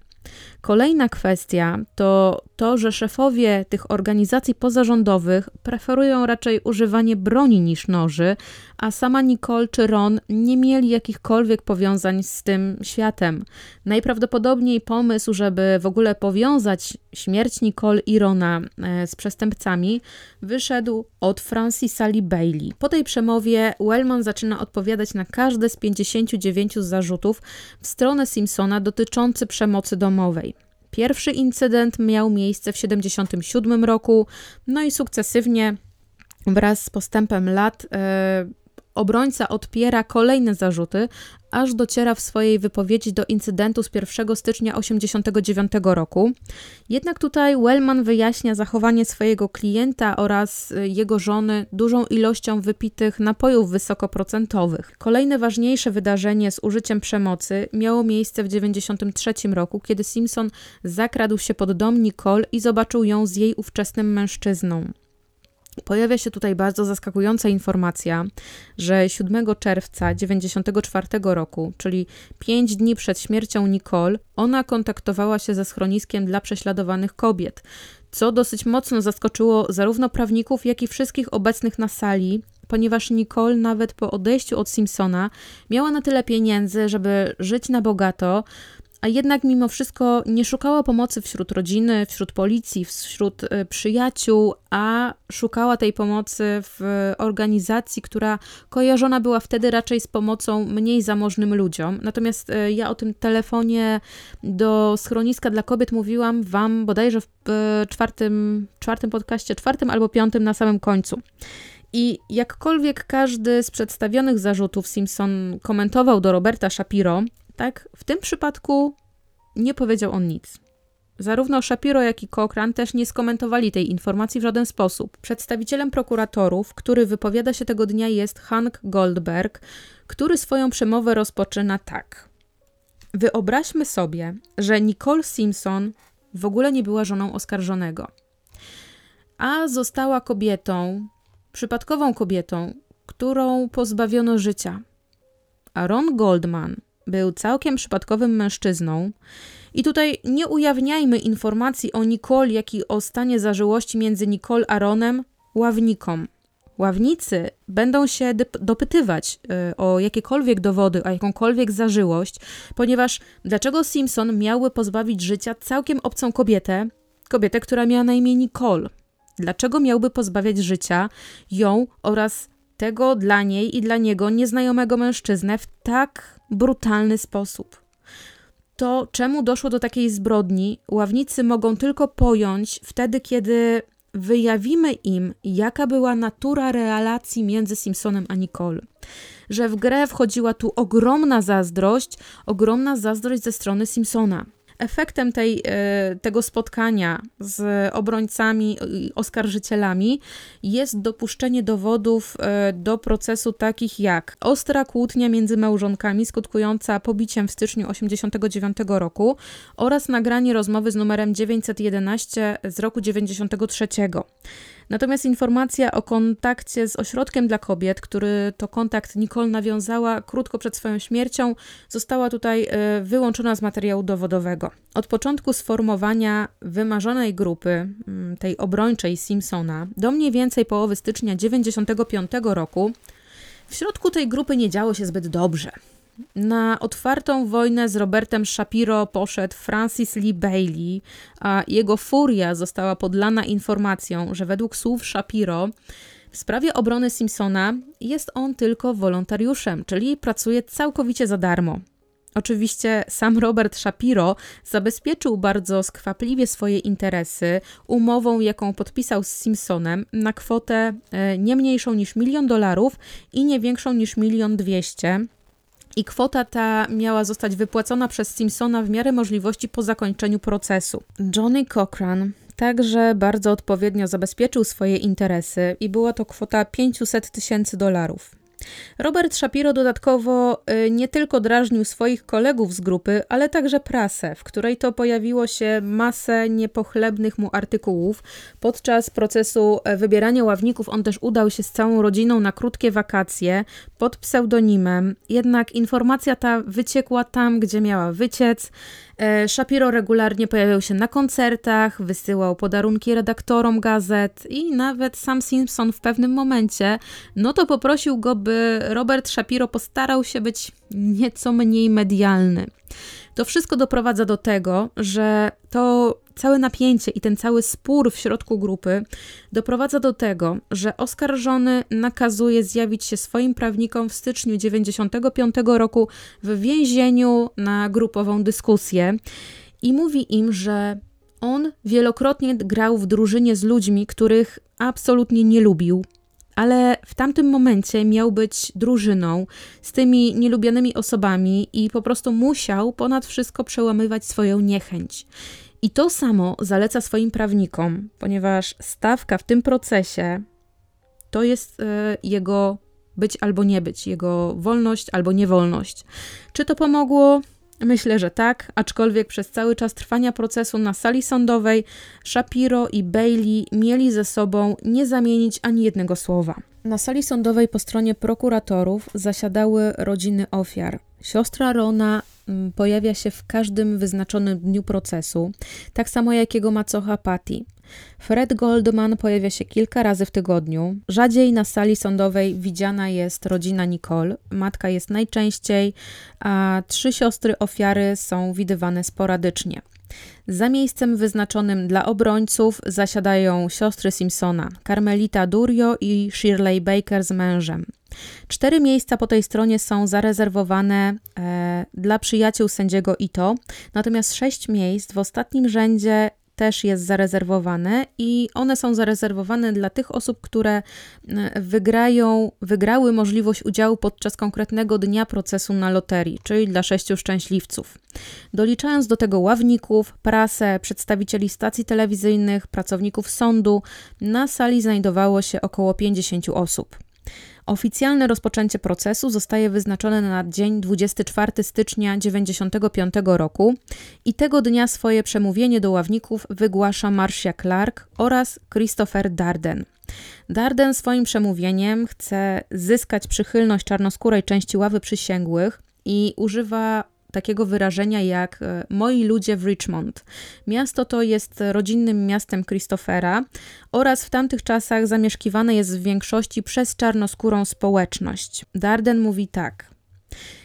Kolejna kwestia to to, że szefowie tych organizacji pozarządowych preferują raczej używanie broni niż noży, a sama Nicole czy Ron nie mieli jakichkolwiek powiązań z tym światem. Najprawdopodobniej pomysł, żeby w ogóle powiązać śmierć Nicole i Rona e, z przestępcami, wyszedł od Francisa Lee Bailey. Po tej przemowie Wellman zaczyna odpowiadać na każde z 59 zarzutów w stronę Simpsona dotyczący przemocy domowej. Pierwszy incydent miał miejsce w 1977 roku, no i sukcesywnie wraz z postępem lat e, obrońca odpiera kolejne zarzuty, aż dociera w swojej wypowiedzi do incydentu z 1 stycznia 1989 roku. Jednak tutaj Wellman wyjaśnia zachowanie swojego klienta oraz e, jego żony dużą ilością wypitych napojów wysokoprocentowych. Kolejne ważniejsze wydarzenie z użyciem przemocy miało miejsce w 1993 roku, kiedy Simpson zakradł się pod dom Nicole i zobaczył ją z jej ówczesnym mężczyzną. Pojawia się tutaj bardzo zaskakująca informacja, że 7 czerwca 1994 roku, czyli 5 dni przed śmiercią Nicole, ona kontaktowała się ze schroniskiem dla prześladowanych kobiet, co dosyć mocno zaskoczyło zarówno prawników, jak i wszystkich obecnych na sali, ponieważ Nicole nawet po odejściu od Simpsona miała na tyle pieniędzy, żeby żyć na bogato, a jednak mimo wszystko nie szukała pomocy wśród rodziny, wśród policji, wśród y, przyjaciół, a szukała tej pomocy w organizacji, która kojarzona była wtedy raczej z pomocą mniej zamożnym ludziom. Natomiast y, ja o tym telefonie do schroniska dla kobiet mówiłam Wam bodajże w y, czwartym, czwartym podcaście, czwartym albo piątym na samym końcu. I jakkolwiek każdy z przedstawionych zarzutów Simpson komentował do Roberta Shapiro, tak? W tym przypadku nie powiedział on nic. Zarówno Shapiro, jak i Cochran też nie skomentowali tej informacji w żaden sposób. Przedstawicielem prokuratorów, który wypowiada się tego dnia jest Hank Goldberg, który swoją przemowę rozpoczyna tak. Wyobraźmy sobie, że Nicole Simpson w ogóle nie była żoną oskarżonego, a została kobietą, przypadkową kobietą, którą pozbawiono życia. A Ron Goldman był całkiem przypadkowym mężczyzną. I tutaj nie ujawniajmy informacji o Nicole, jak i o stanie zażyłości między Nicole a Ronem ławnikom. Ławnicy będą się dopytywać y, o jakiekolwiek dowody, o jakąkolwiek zażyłość, ponieważ dlaczego Simpson miałby pozbawić życia całkiem obcą kobietę, kobietę, która miała na imię Nicole? Dlaczego miałby pozbawiać życia ją oraz tego dla niej i dla niego nieznajomego mężczyznę w tak brutalny sposób? To, czemu doszło do takiej zbrodni, ławnicy mogą tylko pojąć wtedy, kiedy wyjawimy im, jaka była natura relacji między Simpsonem a Nicole. Że w grę wchodziła tu ogromna zazdrość, ogromna zazdrość ze strony Simpsona. Efektem tej, e, tego spotkania z obrońcami oskarżycielami jest dopuszczenie dowodów e, do procesu takich jak ostra kłótnia między małżonkami skutkująca pobiciem w styczniu 1989 roku oraz nagranie rozmowy z numerem 911 z roku 1993. Natomiast informacja o kontakcie z ośrodkiem dla kobiet, który to kontakt Nicole nawiązała krótko przed swoją śmiercią, została tutaj e, wyłączona z materiału dowodowego. Od początku sformowania wymarzonej grupy, mm, tej obrończej Simpsona, do mniej więcej połowy stycznia 1995 roku, w środku tej grupy nie działo się zbyt dobrze. Na otwartą wojnę z Robertem Shapiro poszedł Francis Lee Bailey, a jego furia została podlana informacją, że według słów Shapiro w sprawie obrony Simpsona jest on tylko wolontariuszem, czyli pracuje całkowicie za darmo. Oczywiście sam Robert Shapiro zabezpieczył bardzo skwapliwie swoje interesy umową, jaką podpisał z Simpsonem na kwotę e, nie mniejszą niż milion dolarów i nie większą niż milion dwieście i kwota ta miała zostać wypłacona przez Simpsona w miarę możliwości po zakończeniu procesu. Johnny Cochran także bardzo odpowiednio zabezpieczył swoje interesy i była to kwota 500 tysięcy dolarów. Robert Shapiro dodatkowo y, nie tylko drażnił swoich kolegów z grupy, ale także prasę, w której to pojawiło się masę niepochlebnych mu artykułów. Podczas procesu e, wybierania ławników on też udał się z całą rodziną na krótkie wakacje pod pseudonimem, jednak informacja ta wyciekła tam, gdzie miała wyciec. E, Shapiro regularnie pojawiał się na koncertach, wysyłał podarunki redaktorom gazet i nawet sam Simpson w pewnym momencie, no to poprosił go, by Robert Shapiro postarał się być nieco mniej medialny. To wszystko doprowadza do tego, że to całe napięcie i ten cały spór w środku grupy doprowadza do tego, że oskarżony nakazuje zjawić się swoim prawnikom w styczniu 1995 roku w więzieniu na grupową dyskusję i mówi im, że on wielokrotnie grał w drużynie z ludźmi, których absolutnie nie lubił, ale w tamtym momencie miał być drużyną z tymi nielubianymi osobami i po prostu musiał ponad wszystko przełamywać swoją niechęć. I to samo zaleca swoim prawnikom, ponieważ stawka w tym procesie to jest e, jego być albo nie być, jego wolność albo niewolność. Czy to pomogło? Myślę, że tak, aczkolwiek przez cały czas trwania procesu na sali sądowej Shapiro i Bailey mieli ze sobą nie zamienić ani jednego słowa. Na sali sądowej po stronie prokuratorów zasiadały rodziny ofiar. Siostra Rona mm, pojawia się w każdym wyznaczonym dniu procesu, tak samo jak jego macocha Patty. Fred Goldman pojawia się kilka razy w tygodniu. Rzadziej na sali sądowej widziana jest rodzina Nicole. Matka jest najczęściej, a trzy siostry ofiary są widywane sporadycznie. Za miejscem wyznaczonym dla obrońców zasiadają siostry Simpsona, Carmelita Durio i Shirley Baker z mężem. Cztery miejsca po tej stronie są zarezerwowane e, dla przyjaciół sędziego Ito, natomiast sześć miejsc w ostatnim rzędzie też jest zarezerwowane i one są zarezerwowane dla tych osób, które e, wygrają, wygrały możliwość udziału podczas konkretnego dnia procesu na loterii, czyli dla sześciu szczęśliwców. Doliczając do tego ławników, prasę, przedstawicieli stacji telewizyjnych, pracowników sądu, na sali znajdowało się około 50 osób. Oficjalne rozpoczęcie procesu zostaje wyznaczone na dzień 24 stycznia 1995 roku i tego dnia swoje przemówienie do ławników wygłasza Marcia Clark oraz Christopher Darden. Darden swoim przemówieniem chce zyskać przychylność czarnoskórej części ławy przysięgłych i używa takiego wyrażenia jak e, moi ludzie w Richmond. Miasto to jest rodzinnym miastem Christophera oraz w tamtych czasach zamieszkiwane jest w większości przez czarnoskórą społeczność. Darden mówi tak: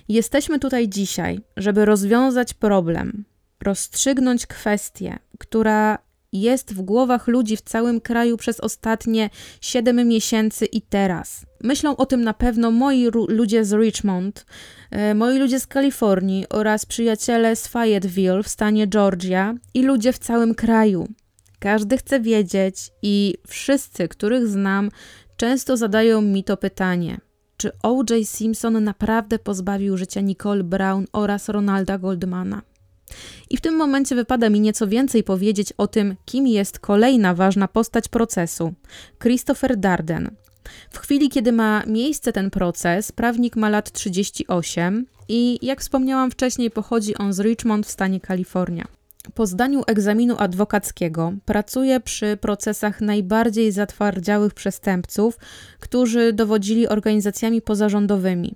Jesteśmy tutaj dzisiaj, żeby rozwiązać problem, rozstrzygnąć kwestię, która jest w głowach ludzi w całym kraju przez ostatnie 7 miesięcy i teraz. Myślą o tym na pewno moi ludzie z Richmond, moi ludzie z Kalifornii oraz przyjaciele z Fayetteville w stanie Georgia i ludzie w całym kraju. Każdy chce wiedzieć i wszyscy, których znam, często zadają mi to pytanie: czy O.J. Simpson naprawdę pozbawił życia Nicole Brown oraz Ronalda Goldmana? I w tym momencie wypada mi nieco więcej powiedzieć o tym, kim jest kolejna ważna postać procesu Christopher Darden. W chwili, kiedy ma miejsce ten proces, prawnik ma lat 38 i, jak wspomniałam wcześniej, pochodzi on z Richmond w stanie Kalifornia. Po zdaniu egzaminu adwokackiego pracuje przy procesach najbardziej zatwardziałych przestępców, którzy dowodzili organizacjami pozarządowymi.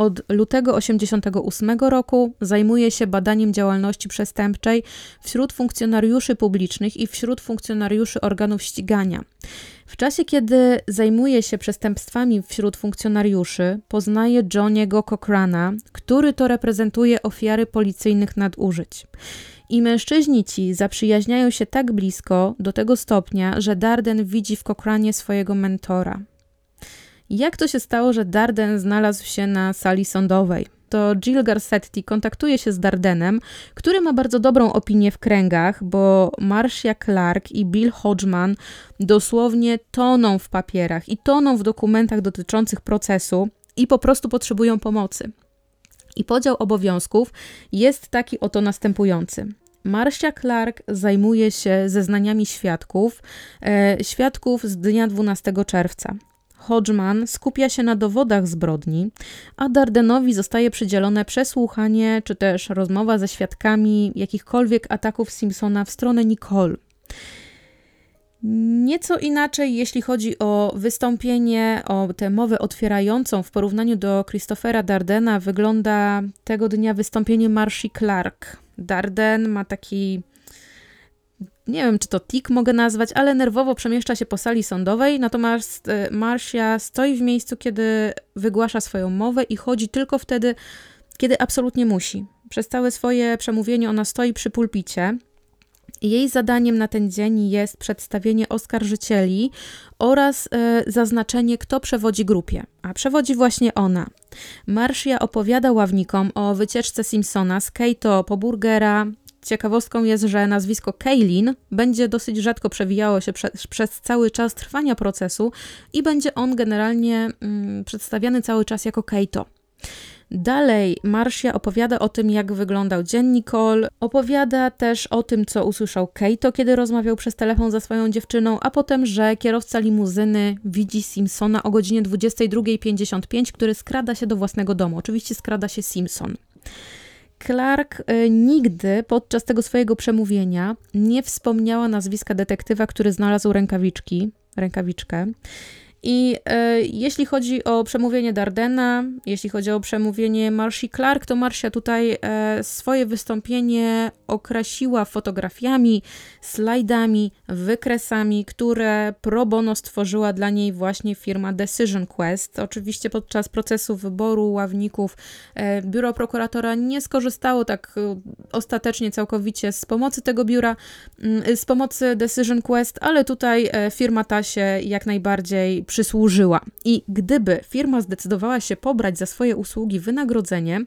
Od lutego 1988 roku zajmuje się badaniem działalności przestępczej wśród funkcjonariuszy publicznych i wśród funkcjonariuszy organów ścigania. W czasie, kiedy zajmuje się przestępstwami wśród funkcjonariuszy, poznaje Johniego Cochrana, który to reprezentuje ofiary policyjnych nadużyć. I mężczyźni ci zaprzyjaźniają się tak blisko, do tego stopnia, że Darden widzi w Cochranie swojego mentora. Jak to się stało, że Darden znalazł się na sali sądowej? To Jill Garcetti kontaktuje się z Dardenem, który ma bardzo dobrą opinię w kręgach, bo Marcia Clark i Bill Hodgman dosłownie toną w papierach i toną w dokumentach dotyczących procesu i po prostu potrzebują pomocy. I podział obowiązków jest taki oto następujący. Marcia Clark zajmuje się zeznaniami świadków, e, świadków z dnia 12 czerwca. Hodgman skupia się na dowodach zbrodni, a Dardenowi zostaje przydzielone przesłuchanie czy też rozmowa ze świadkami jakichkolwiek ataków Simpsona w stronę Nicole. Nieco inaczej, jeśli chodzi o wystąpienie, o tę mowę otwierającą w porównaniu do Christophera Dardena, wygląda tego dnia wystąpienie Marshi Clark. Darden ma taki nie wiem, czy to tik mogę nazwać, ale nerwowo przemieszcza się po sali sądowej, natomiast e, Marcia stoi w miejscu, kiedy wygłasza swoją mowę i chodzi tylko wtedy, kiedy absolutnie musi. Przez całe swoje przemówienie ona stoi przy pulpicie. Jej zadaniem na ten dzień jest przedstawienie oskarżycieli oraz e, zaznaczenie, kto przewodzi grupie. A przewodzi właśnie ona. Marcia opowiada ławnikom o wycieczce Simpsona z Keito po burgera, Ciekawostką jest, że nazwisko Kaylin będzie dosyć rzadko przewijało się prze, przez cały czas trwania procesu i będzie on generalnie mm, przedstawiany cały czas jako Keito. Dalej Marcia opowiada o tym, jak wyglądał dzień Nicole, opowiada też o tym, co usłyszał Keito, kiedy rozmawiał przez telefon ze swoją dziewczyną, a potem, że kierowca limuzyny widzi Simpsona o godzinie 22.55, który skrada się do własnego domu. Oczywiście skrada się Simpson. Clark e, nigdy podczas tego swojego przemówienia nie wspomniała nazwiska detektywa, który znalazł rękawiczki, rękawiczkę. I e, jeśli chodzi o przemówienie Dardena, jeśli chodzi o przemówienie Marshi Clark, to Marcia tutaj e, swoje wystąpienie okrasiła fotografiami, slajdami, wykresami, które pro bono stworzyła dla niej właśnie firma Decision Quest. Oczywiście podczas procesu wyboru ławników e, biuro prokuratora nie skorzystało tak e, ostatecznie całkowicie z pomocy tego biura, mm, z pomocy Decision Quest, ale tutaj e, firma ta się jak najbardziej przysłużyła. I gdyby firma zdecydowała się pobrać za swoje usługi wynagrodzenie,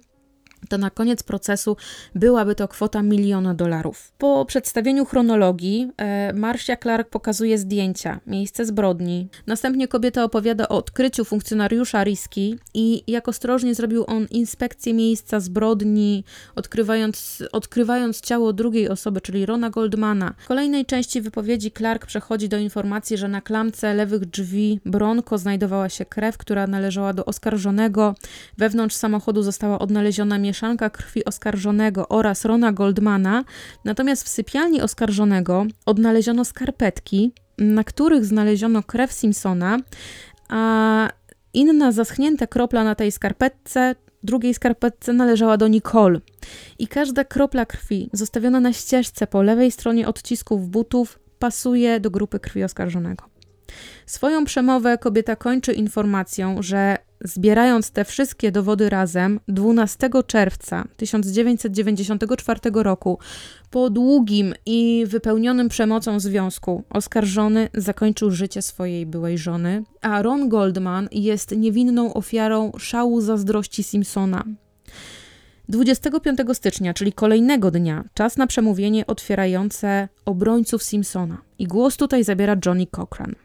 to na koniec procesu byłaby to kwota miliona dolarów. Po przedstawieniu chronologii e, Marcia Clark pokazuje zdjęcia, miejsce zbrodni. Następnie kobieta opowiada o odkryciu funkcjonariusza Riski i jak ostrożnie zrobił on inspekcję miejsca zbrodni, odkrywając, odkrywając ciało drugiej osoby, czyli Rona Goldmana. W kolejnej części wypowiedzi Clark przechodzi do informacji, że na klamce lewych drzwi Bronco znajdowała się krew, która należała do oskarżonego. Wewnątrz samochodu została odnaleziona mieszanka mieszanka krwi oskarżonego oraz Rona Goldmana, natomiast w sypialni oskarżonego odnaleziono skarpetki, na których znaleziono krew Simpsona, a inna zaschnięta kropla na tej skarpetce, drugiej skarpetce należała do Nicole. I każda kropla krwi zostawiona na ścieżce po lewej stronie odcisków butów pasuje do grupy krwi oskarżonego. Swoją przemowę kobieta kończy informacją, że zbierając te wszystkie dowody razem, 12 czerwca 1994 roku, po długim i wypełnionym przemocą związku, oskarżony zakończył życie swojej byłej żony, a Ron Goldman jest niewinną ofiarą szału zazdrości Simpsona. 25 stycznia, czyli kolejnego dnia, czas na przemówienie otwierające obrońców Simpsona. I głos tutaj zabiera Johnny Cochran.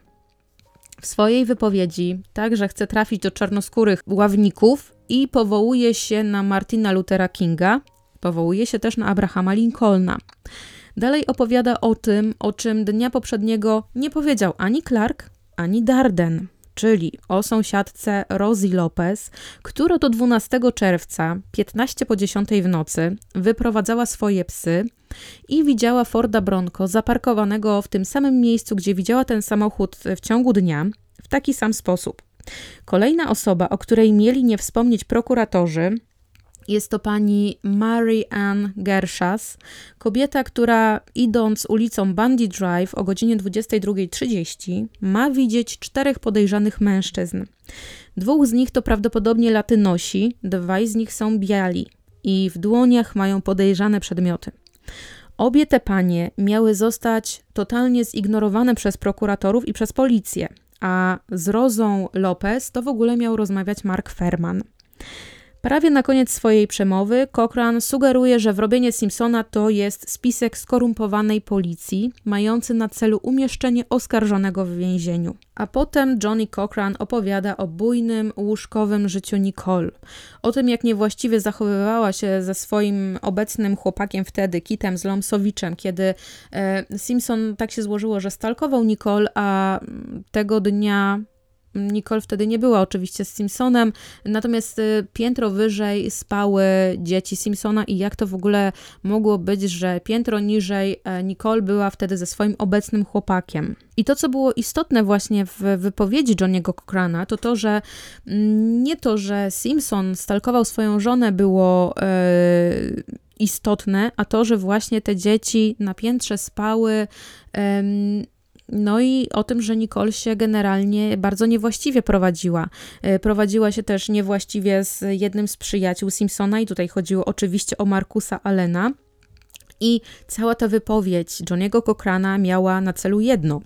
W swojej wypowiedzi także chce trafić do czarnoskórych ławników i powołuje się na Martina Luthera Kinga, powołuje się też na Abrahama Lincolna. Dalej opowiada o tym, o czym dnia poprzedniego nie powiedział ani Clark, ani Darden czyli o sąsiadce Rosie Lopez, która do 12 czerwca, 15 po 10 w nocy, wyprowadzała swoje psy i widziała Forda Bronco zaparkowanego w tym samym miejscu, gdzie widziała ten samochód w ciągu dnia, w taki sam sposób. Kolejna osoba, o której mieli nie wspomnieć prokuratorzy, jest to pani Mary Ann Gershas, kobieta, która idąc ulicą Bundy Drive o godzinie 22.30 ma widzieć czterech podejrzanych mężczyzn. Dwóch z nich to prawdopodobnie latynosi, dwaj z nich są biali i w dłoniach mają podejrzane przedmioty. Obie te panie miały zostać totalnie zignorowane przez prokuratorów i przez policję, a z Rozą Lopez to w ogóle miał rozmawiać Mark Ferman. Prawie na koniec swojej przemowy Cochran sugeruje, że wrobienie Simpsona to jest spisek skorumpowanej policji, mający na celu umieszczenie oskarżonego w więzieniu. A potem Johnny Cochran opowiada o bujnym, łóżkowym życiu Nicole. O tym, jak niewłaściwie zachowywała się ze swoim obecnym chłopakiem wtedy, Kitem Zlomsowiczem, kiedy e, Simpson tak się złożyło, że stalkował Nicole, a tego dnia Nicole wtedy nie była oczywiście z Simpsonem, natomiast y, piętro wyżej spały dzieci Simpsona i jak to w ogóle mogło być, że piętro niżej e, Nicole była wtedy ze swoim obecnym chłopakiem. I to, co było istotne właśnie w wypowiedzi Johniego Cochrana, to to, że mm, nie to, że Simpson stalkował swoją żonę było e, istotne, a to, że właśnie te dzieci na piętrze spały no i o tym, że Nicole się generalnie bardzo niewłaściwie prowadziła. E, prowadziła się też niewłaściwie z jednym z przyjaciół Simpsona i tutaj chodziło oczywiście o Markusa Allena. I cała ta wypowiedź Johniego Cochrana miała na celu jedno.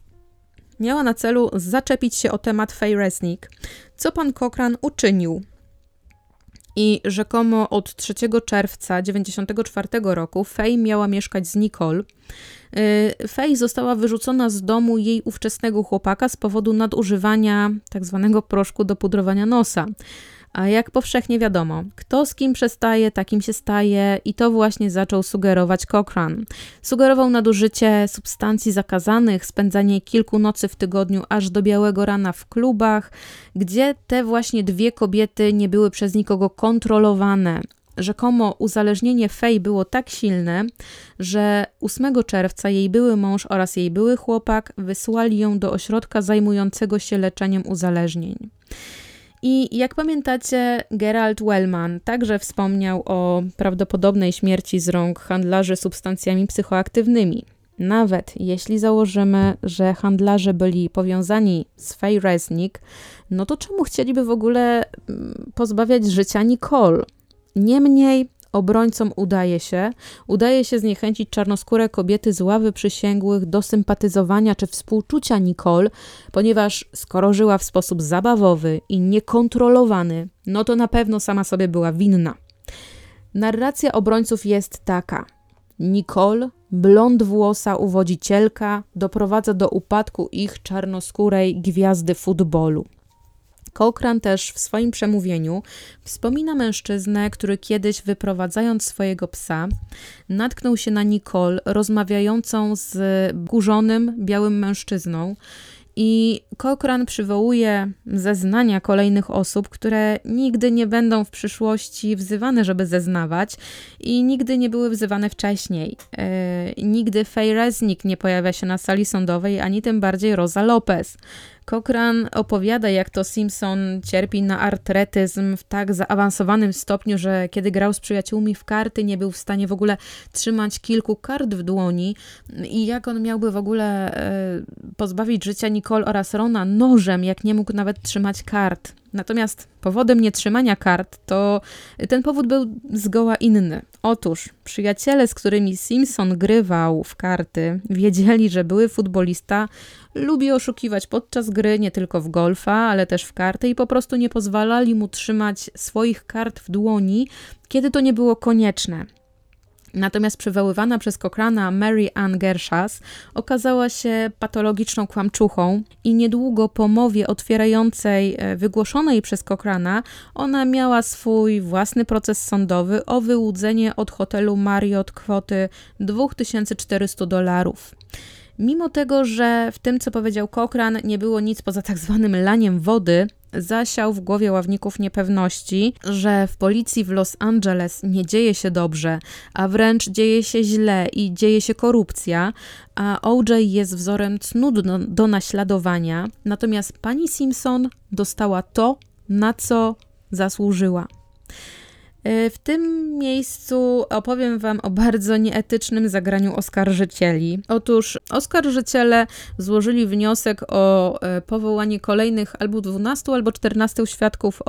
Miała na celu zaczepić się o temat Faye Resnick, co pan Cochran uczynił i rzekomo od 3 czerwca 1994 roku Faye miała mieszkać z Nicole. Y, Faye została wyrzucona z domu jej ówczesnego chłopaka z powodu nadużywania tzw. Tak proszku do pudrowania nosa. A jak powszechnie wiadomo, kto z kim przestaje, takim się staje, i to właśnie zaczął sugerować Cochran. Sugerował nadużycie substancji zakazanych, spędzanie kilku nocy w tygodniu aż do białego rana w klubach, gdzie te właśnie dwie kobiety nie były przez nikogo kontrolowane. Rzekomo uzależnienie Fej było tak silne, że 8 czerwca jej były mąż oraz jej były chłopak wysłali ją do ośrodka zajmującego się leczeniem uzależnień. I jak pamiętacie, Gerald Wellman także wspomniał o prawdopodobnej śmierci z rąk handlarzy substancjami psychoaktywnymi. Nawet jeśli założymy, że handlarze byli powiązani z Faye Resnick, no to czemu chcieliby w ogóle mm, pozbawiać życia Nicole? Niemniej obrońcom udaje się, udaje się zniechęcić czarnoskóre kobiety z ławy przysięgłych do sympatyzowania czy współczucia Nicole, ponieważ skoro żyła w sposób zabawowy i niekontrolowany, no to na pewno sama sobie była winna. Narracja obrońców jest taka. Nicole, blond włosa uwodzicielka, doprowadza do upadku ich czarnoskórej gwiazdy futbolu. Cochran też w swoim przemówieniu wspomina mężczyznę, który kiedyś wyprowadzając swojego psa, natknął się na Nicole rozmawiającą z burzonym białym mężczyzną. I Cochran przywołuje zeznania kolejnych osób, które nigdy nie będą w przyszłości wzywane, żeby zeznawać i nigdy nie były wzywane wcześniej. Yy, nigdy Faye Resnick nie pojawia się na sali sądowej, ani tym bardziej Rosa Lopez. Cochran opowiada, jak to Simpson cierpi na artretyzm w tak zaawansowanym stopniu, że kiedy grał z przyjaciółmi w karty, nie był w stanie w ogóle trzymać kilku kart w dłoni i jak on miałby w ogóle e, pozbawić życia Nicole oraz Rona nożem, jak nie mógł nawet trzymać kart. Natomiast powodem nietrzymania kart to ten powód był zgoła inny. Otóż przyjaciele, z którymi Simpson grywał w karty, wiedzieli, że były futbolista lubi oszukiwać podczas gry, nie tylko w golfa, ale też w karty i po prostu nie pozwalali mu trzymać swoich kart w dłoni, kiedy to nie było konieczne. Natomiast przywoływana przez Cochrana Mary Ann Gershas okazała się patologiczną kłamczuchą i niedługo po mowie otwierającej e, wygłoszonej przez Cochrana ona miała swój własny proces sądowy o wyłudzenie od hotelu Marriott kwoty 2400 dolarów. Mimo tego, że w tym, co powiedział Cochran, nie było nic poza tak zwanym laniem wody, zasiał w głowie ławników niepewności, że w policji w Los Angeles nie dzieje się dobrze, a wręcz dzieje się źle i dzieje się korupcja, a OJ jest wzorem cnót do, do naśladowania, natomiast pani Simpson dostała to, na co zasłużyła. E, w tym miejscu opowiem Wam o bardzo nieetycznym zagraniu oskarżycieli. Otóż oskarżyciele złożyli wniosek o e, powołanie kolejnych albo 12, albo 14 świadków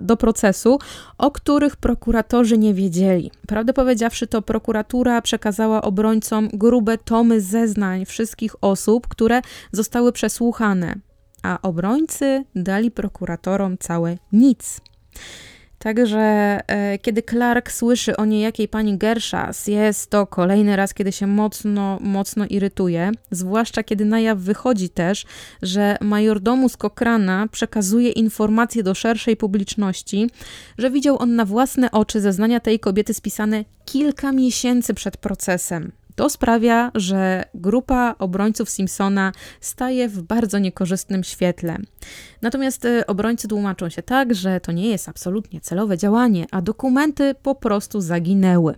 do procesu, o których prokuratorzy nie wiedzieli. Prawdę powiedziawszy, to prokuratura przekazała obrońcom grube tomy zeznań wszystkich osób, które zostały przesłuchane, a obrońcy dali prokuratorom całe nic. Także e, kiedy Clark słyszy o niejakiej pani Gershas, jest to kolejny raz, kiedy się mocno, mocno irytuje, zwłaszcza kiedy na jaw wychodzi też, że majordomus Cochrana przekazuje informacje do szerszej publiczności, że widział on na własne oczy zeznania tej kobiety spisane kilka miesięcy przed procesem. To sprawia, że grupa obrońców Simpsona staje w bardzo niekorzystnym świetle. Natomiast e, obrońcy tłumaczą się tak, że to nie jest absolutnie celowe działanie, a dokumenty po prostu zaginęły.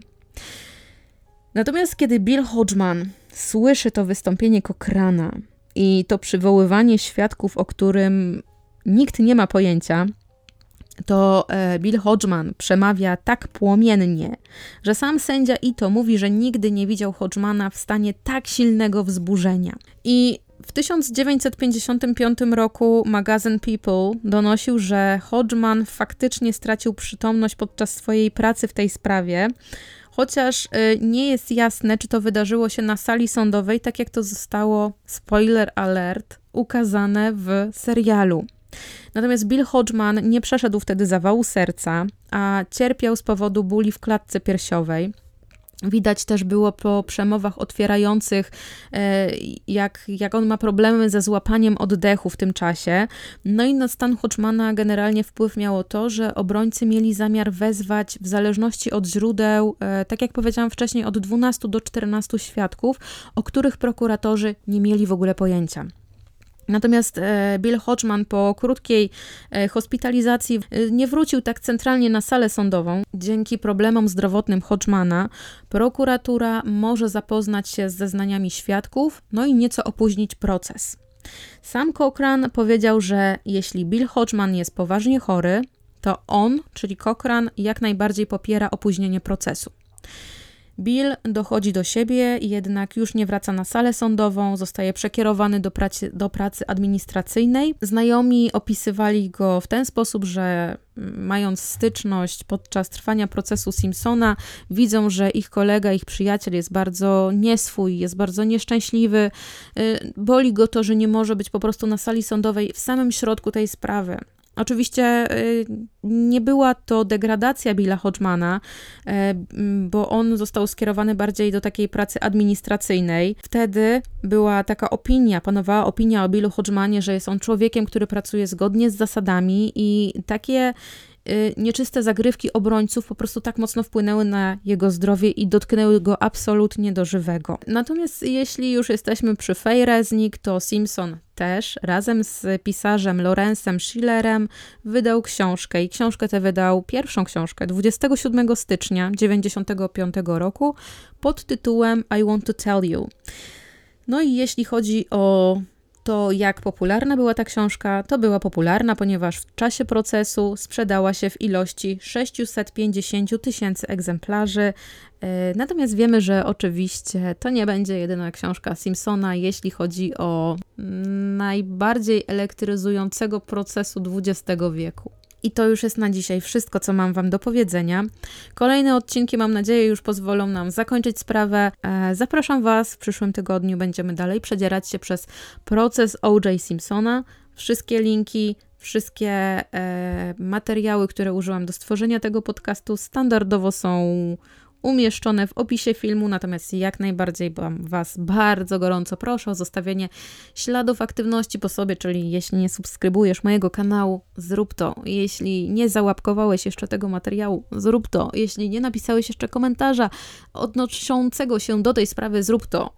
Natomiast kiedy Bill Hodgman słyszy to wystąpienie Cochrana i to przywoływanie świadków, o którym nikt nie ma pojęcia, to e, Bill Hodgman przemawia tak płomiennie, że sam sędzia Ito mówi, że nigdy nie widział Hodgmana w stanie tak silnego wzburzenia. I w 1955 roku magazyn People donosił, że Hodgman faktycznie stracił przytomność podczas swojej pracy w tej sprawie, chociaż e, nie jest jasne, czy to wydarzyło się na sali sądowej, tak jak to zostało, spoiler alert, ukazane w serialu. Natomiast Bill Hodgman nie przeszedł wtedy zawału serca, a cierpiał z powodu bóli w klatce piersiowej. Widać też było po przemowach otwierających, e, jak, jak on ma problemy ze złapaniem oddechu w tym czasie. No i na stan Hodgmana generalnie wpływ miało to, że obrońcy mieli zamiar wezwać, w zależności od źródeł, e, tak jak powiedziałam wcześniej, od 12 do 14 świadków, o których prokuratorzy nie mieli w ogóle pojęcia. Natomiast e, Bill Hodgman po krótkiej e, hospitalizacji e, nie wrócił tak centralnie na salę sądową. Dzięki problemom zdrowotnym Hodgmana prokuratura może zapoznać się z zeznaniami świadków, no i nieco opóźnić proces. Sam Cochran powiedział, że jeśli Bill Hodgman jest poważnie chory, to on, czyli Cochran, jak najbardziej popiera opóźnienie procesu. Bill dochodzi do siebie, jednak już nie wraca na salę sądową, zostaje przekierowany do pracy, do pracy administracyjnej. Znajomi opisywali go w ten sposób, że mm, mając styczność podczas trwania procesu Simpsona, widzą, że ich kolega, ich przyjaciel jest bardzo nieswój, jest bardzo nieszczęśliwy. Y, boli go to, że nie może być po prostu na sali sądowej w samym środku tej sprawy. Oczywiście y, nie była to degradacja Billa Hodgmana, y, bo on został skierowany bardziej do takiej pracy administracyjnej. Wtedy była taka opinia, panowała opinia o Billu Hodgmanie, że jest on człowiekiem, który pracuje zgodnie z zasadami i takie nieczyste zagrywki obrońców po prostu tak mocno wpłynęły na jego zdrowie i dotknęły go absolutnie do żywego. Natomiast jeśli już jesteśmy przy Fejreznik, to Simpson też razem z pisarzem Lorenzem Schillerem wydał książkę i książkę tę wydał pierwszą książkę 27 stycznia 1995 roku pod tytułem I Want to Tell You. No i jeśli chodzi o to, jak popularna była ta książka, to była popularna, ponieważ w czasie procesu sprzedała się w ilości 650 tysięcy egzemplarzy. E, natomiast wiemy, że oczywiście to nie będzie jedyna książka Simpsona, jeśli chodzi o najbardziej elektryzującego procesu XX wieku. I to już jest na dzisiaj wszystko, co mam Wam do powiedzenia. Kolejne odcinki, mam nadzieję, już pozwolą nam zakończyć sprawę. E, zapraszam Was, w przyszłym tygodniu będziemy dalej przedzierać się przez proces O.J. Simpsona. Wszystkie linki, wszystkie e, materiały, które użyłam do stworzenia tego podcastu, standardowo są umieszczone w opisie filmu, natomiast jak najbardziej Was bardzo gorąco proszę o zostawienie śladów aktywności po sobie, czyli jeśli nie subskrybujesz mojego kanału, zrób to. Jeśli nie załapkowałeś jeszcze tego materiału, zrób to. Jeśli nie napisałeś jeszcze komentarza odnoszącego się do tej sprawy, zrób to.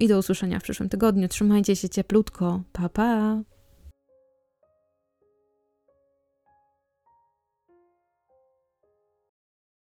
I do usłyszenia w przyszłym tygodniu. Trzymajcie się cieplutko. Pa, pa!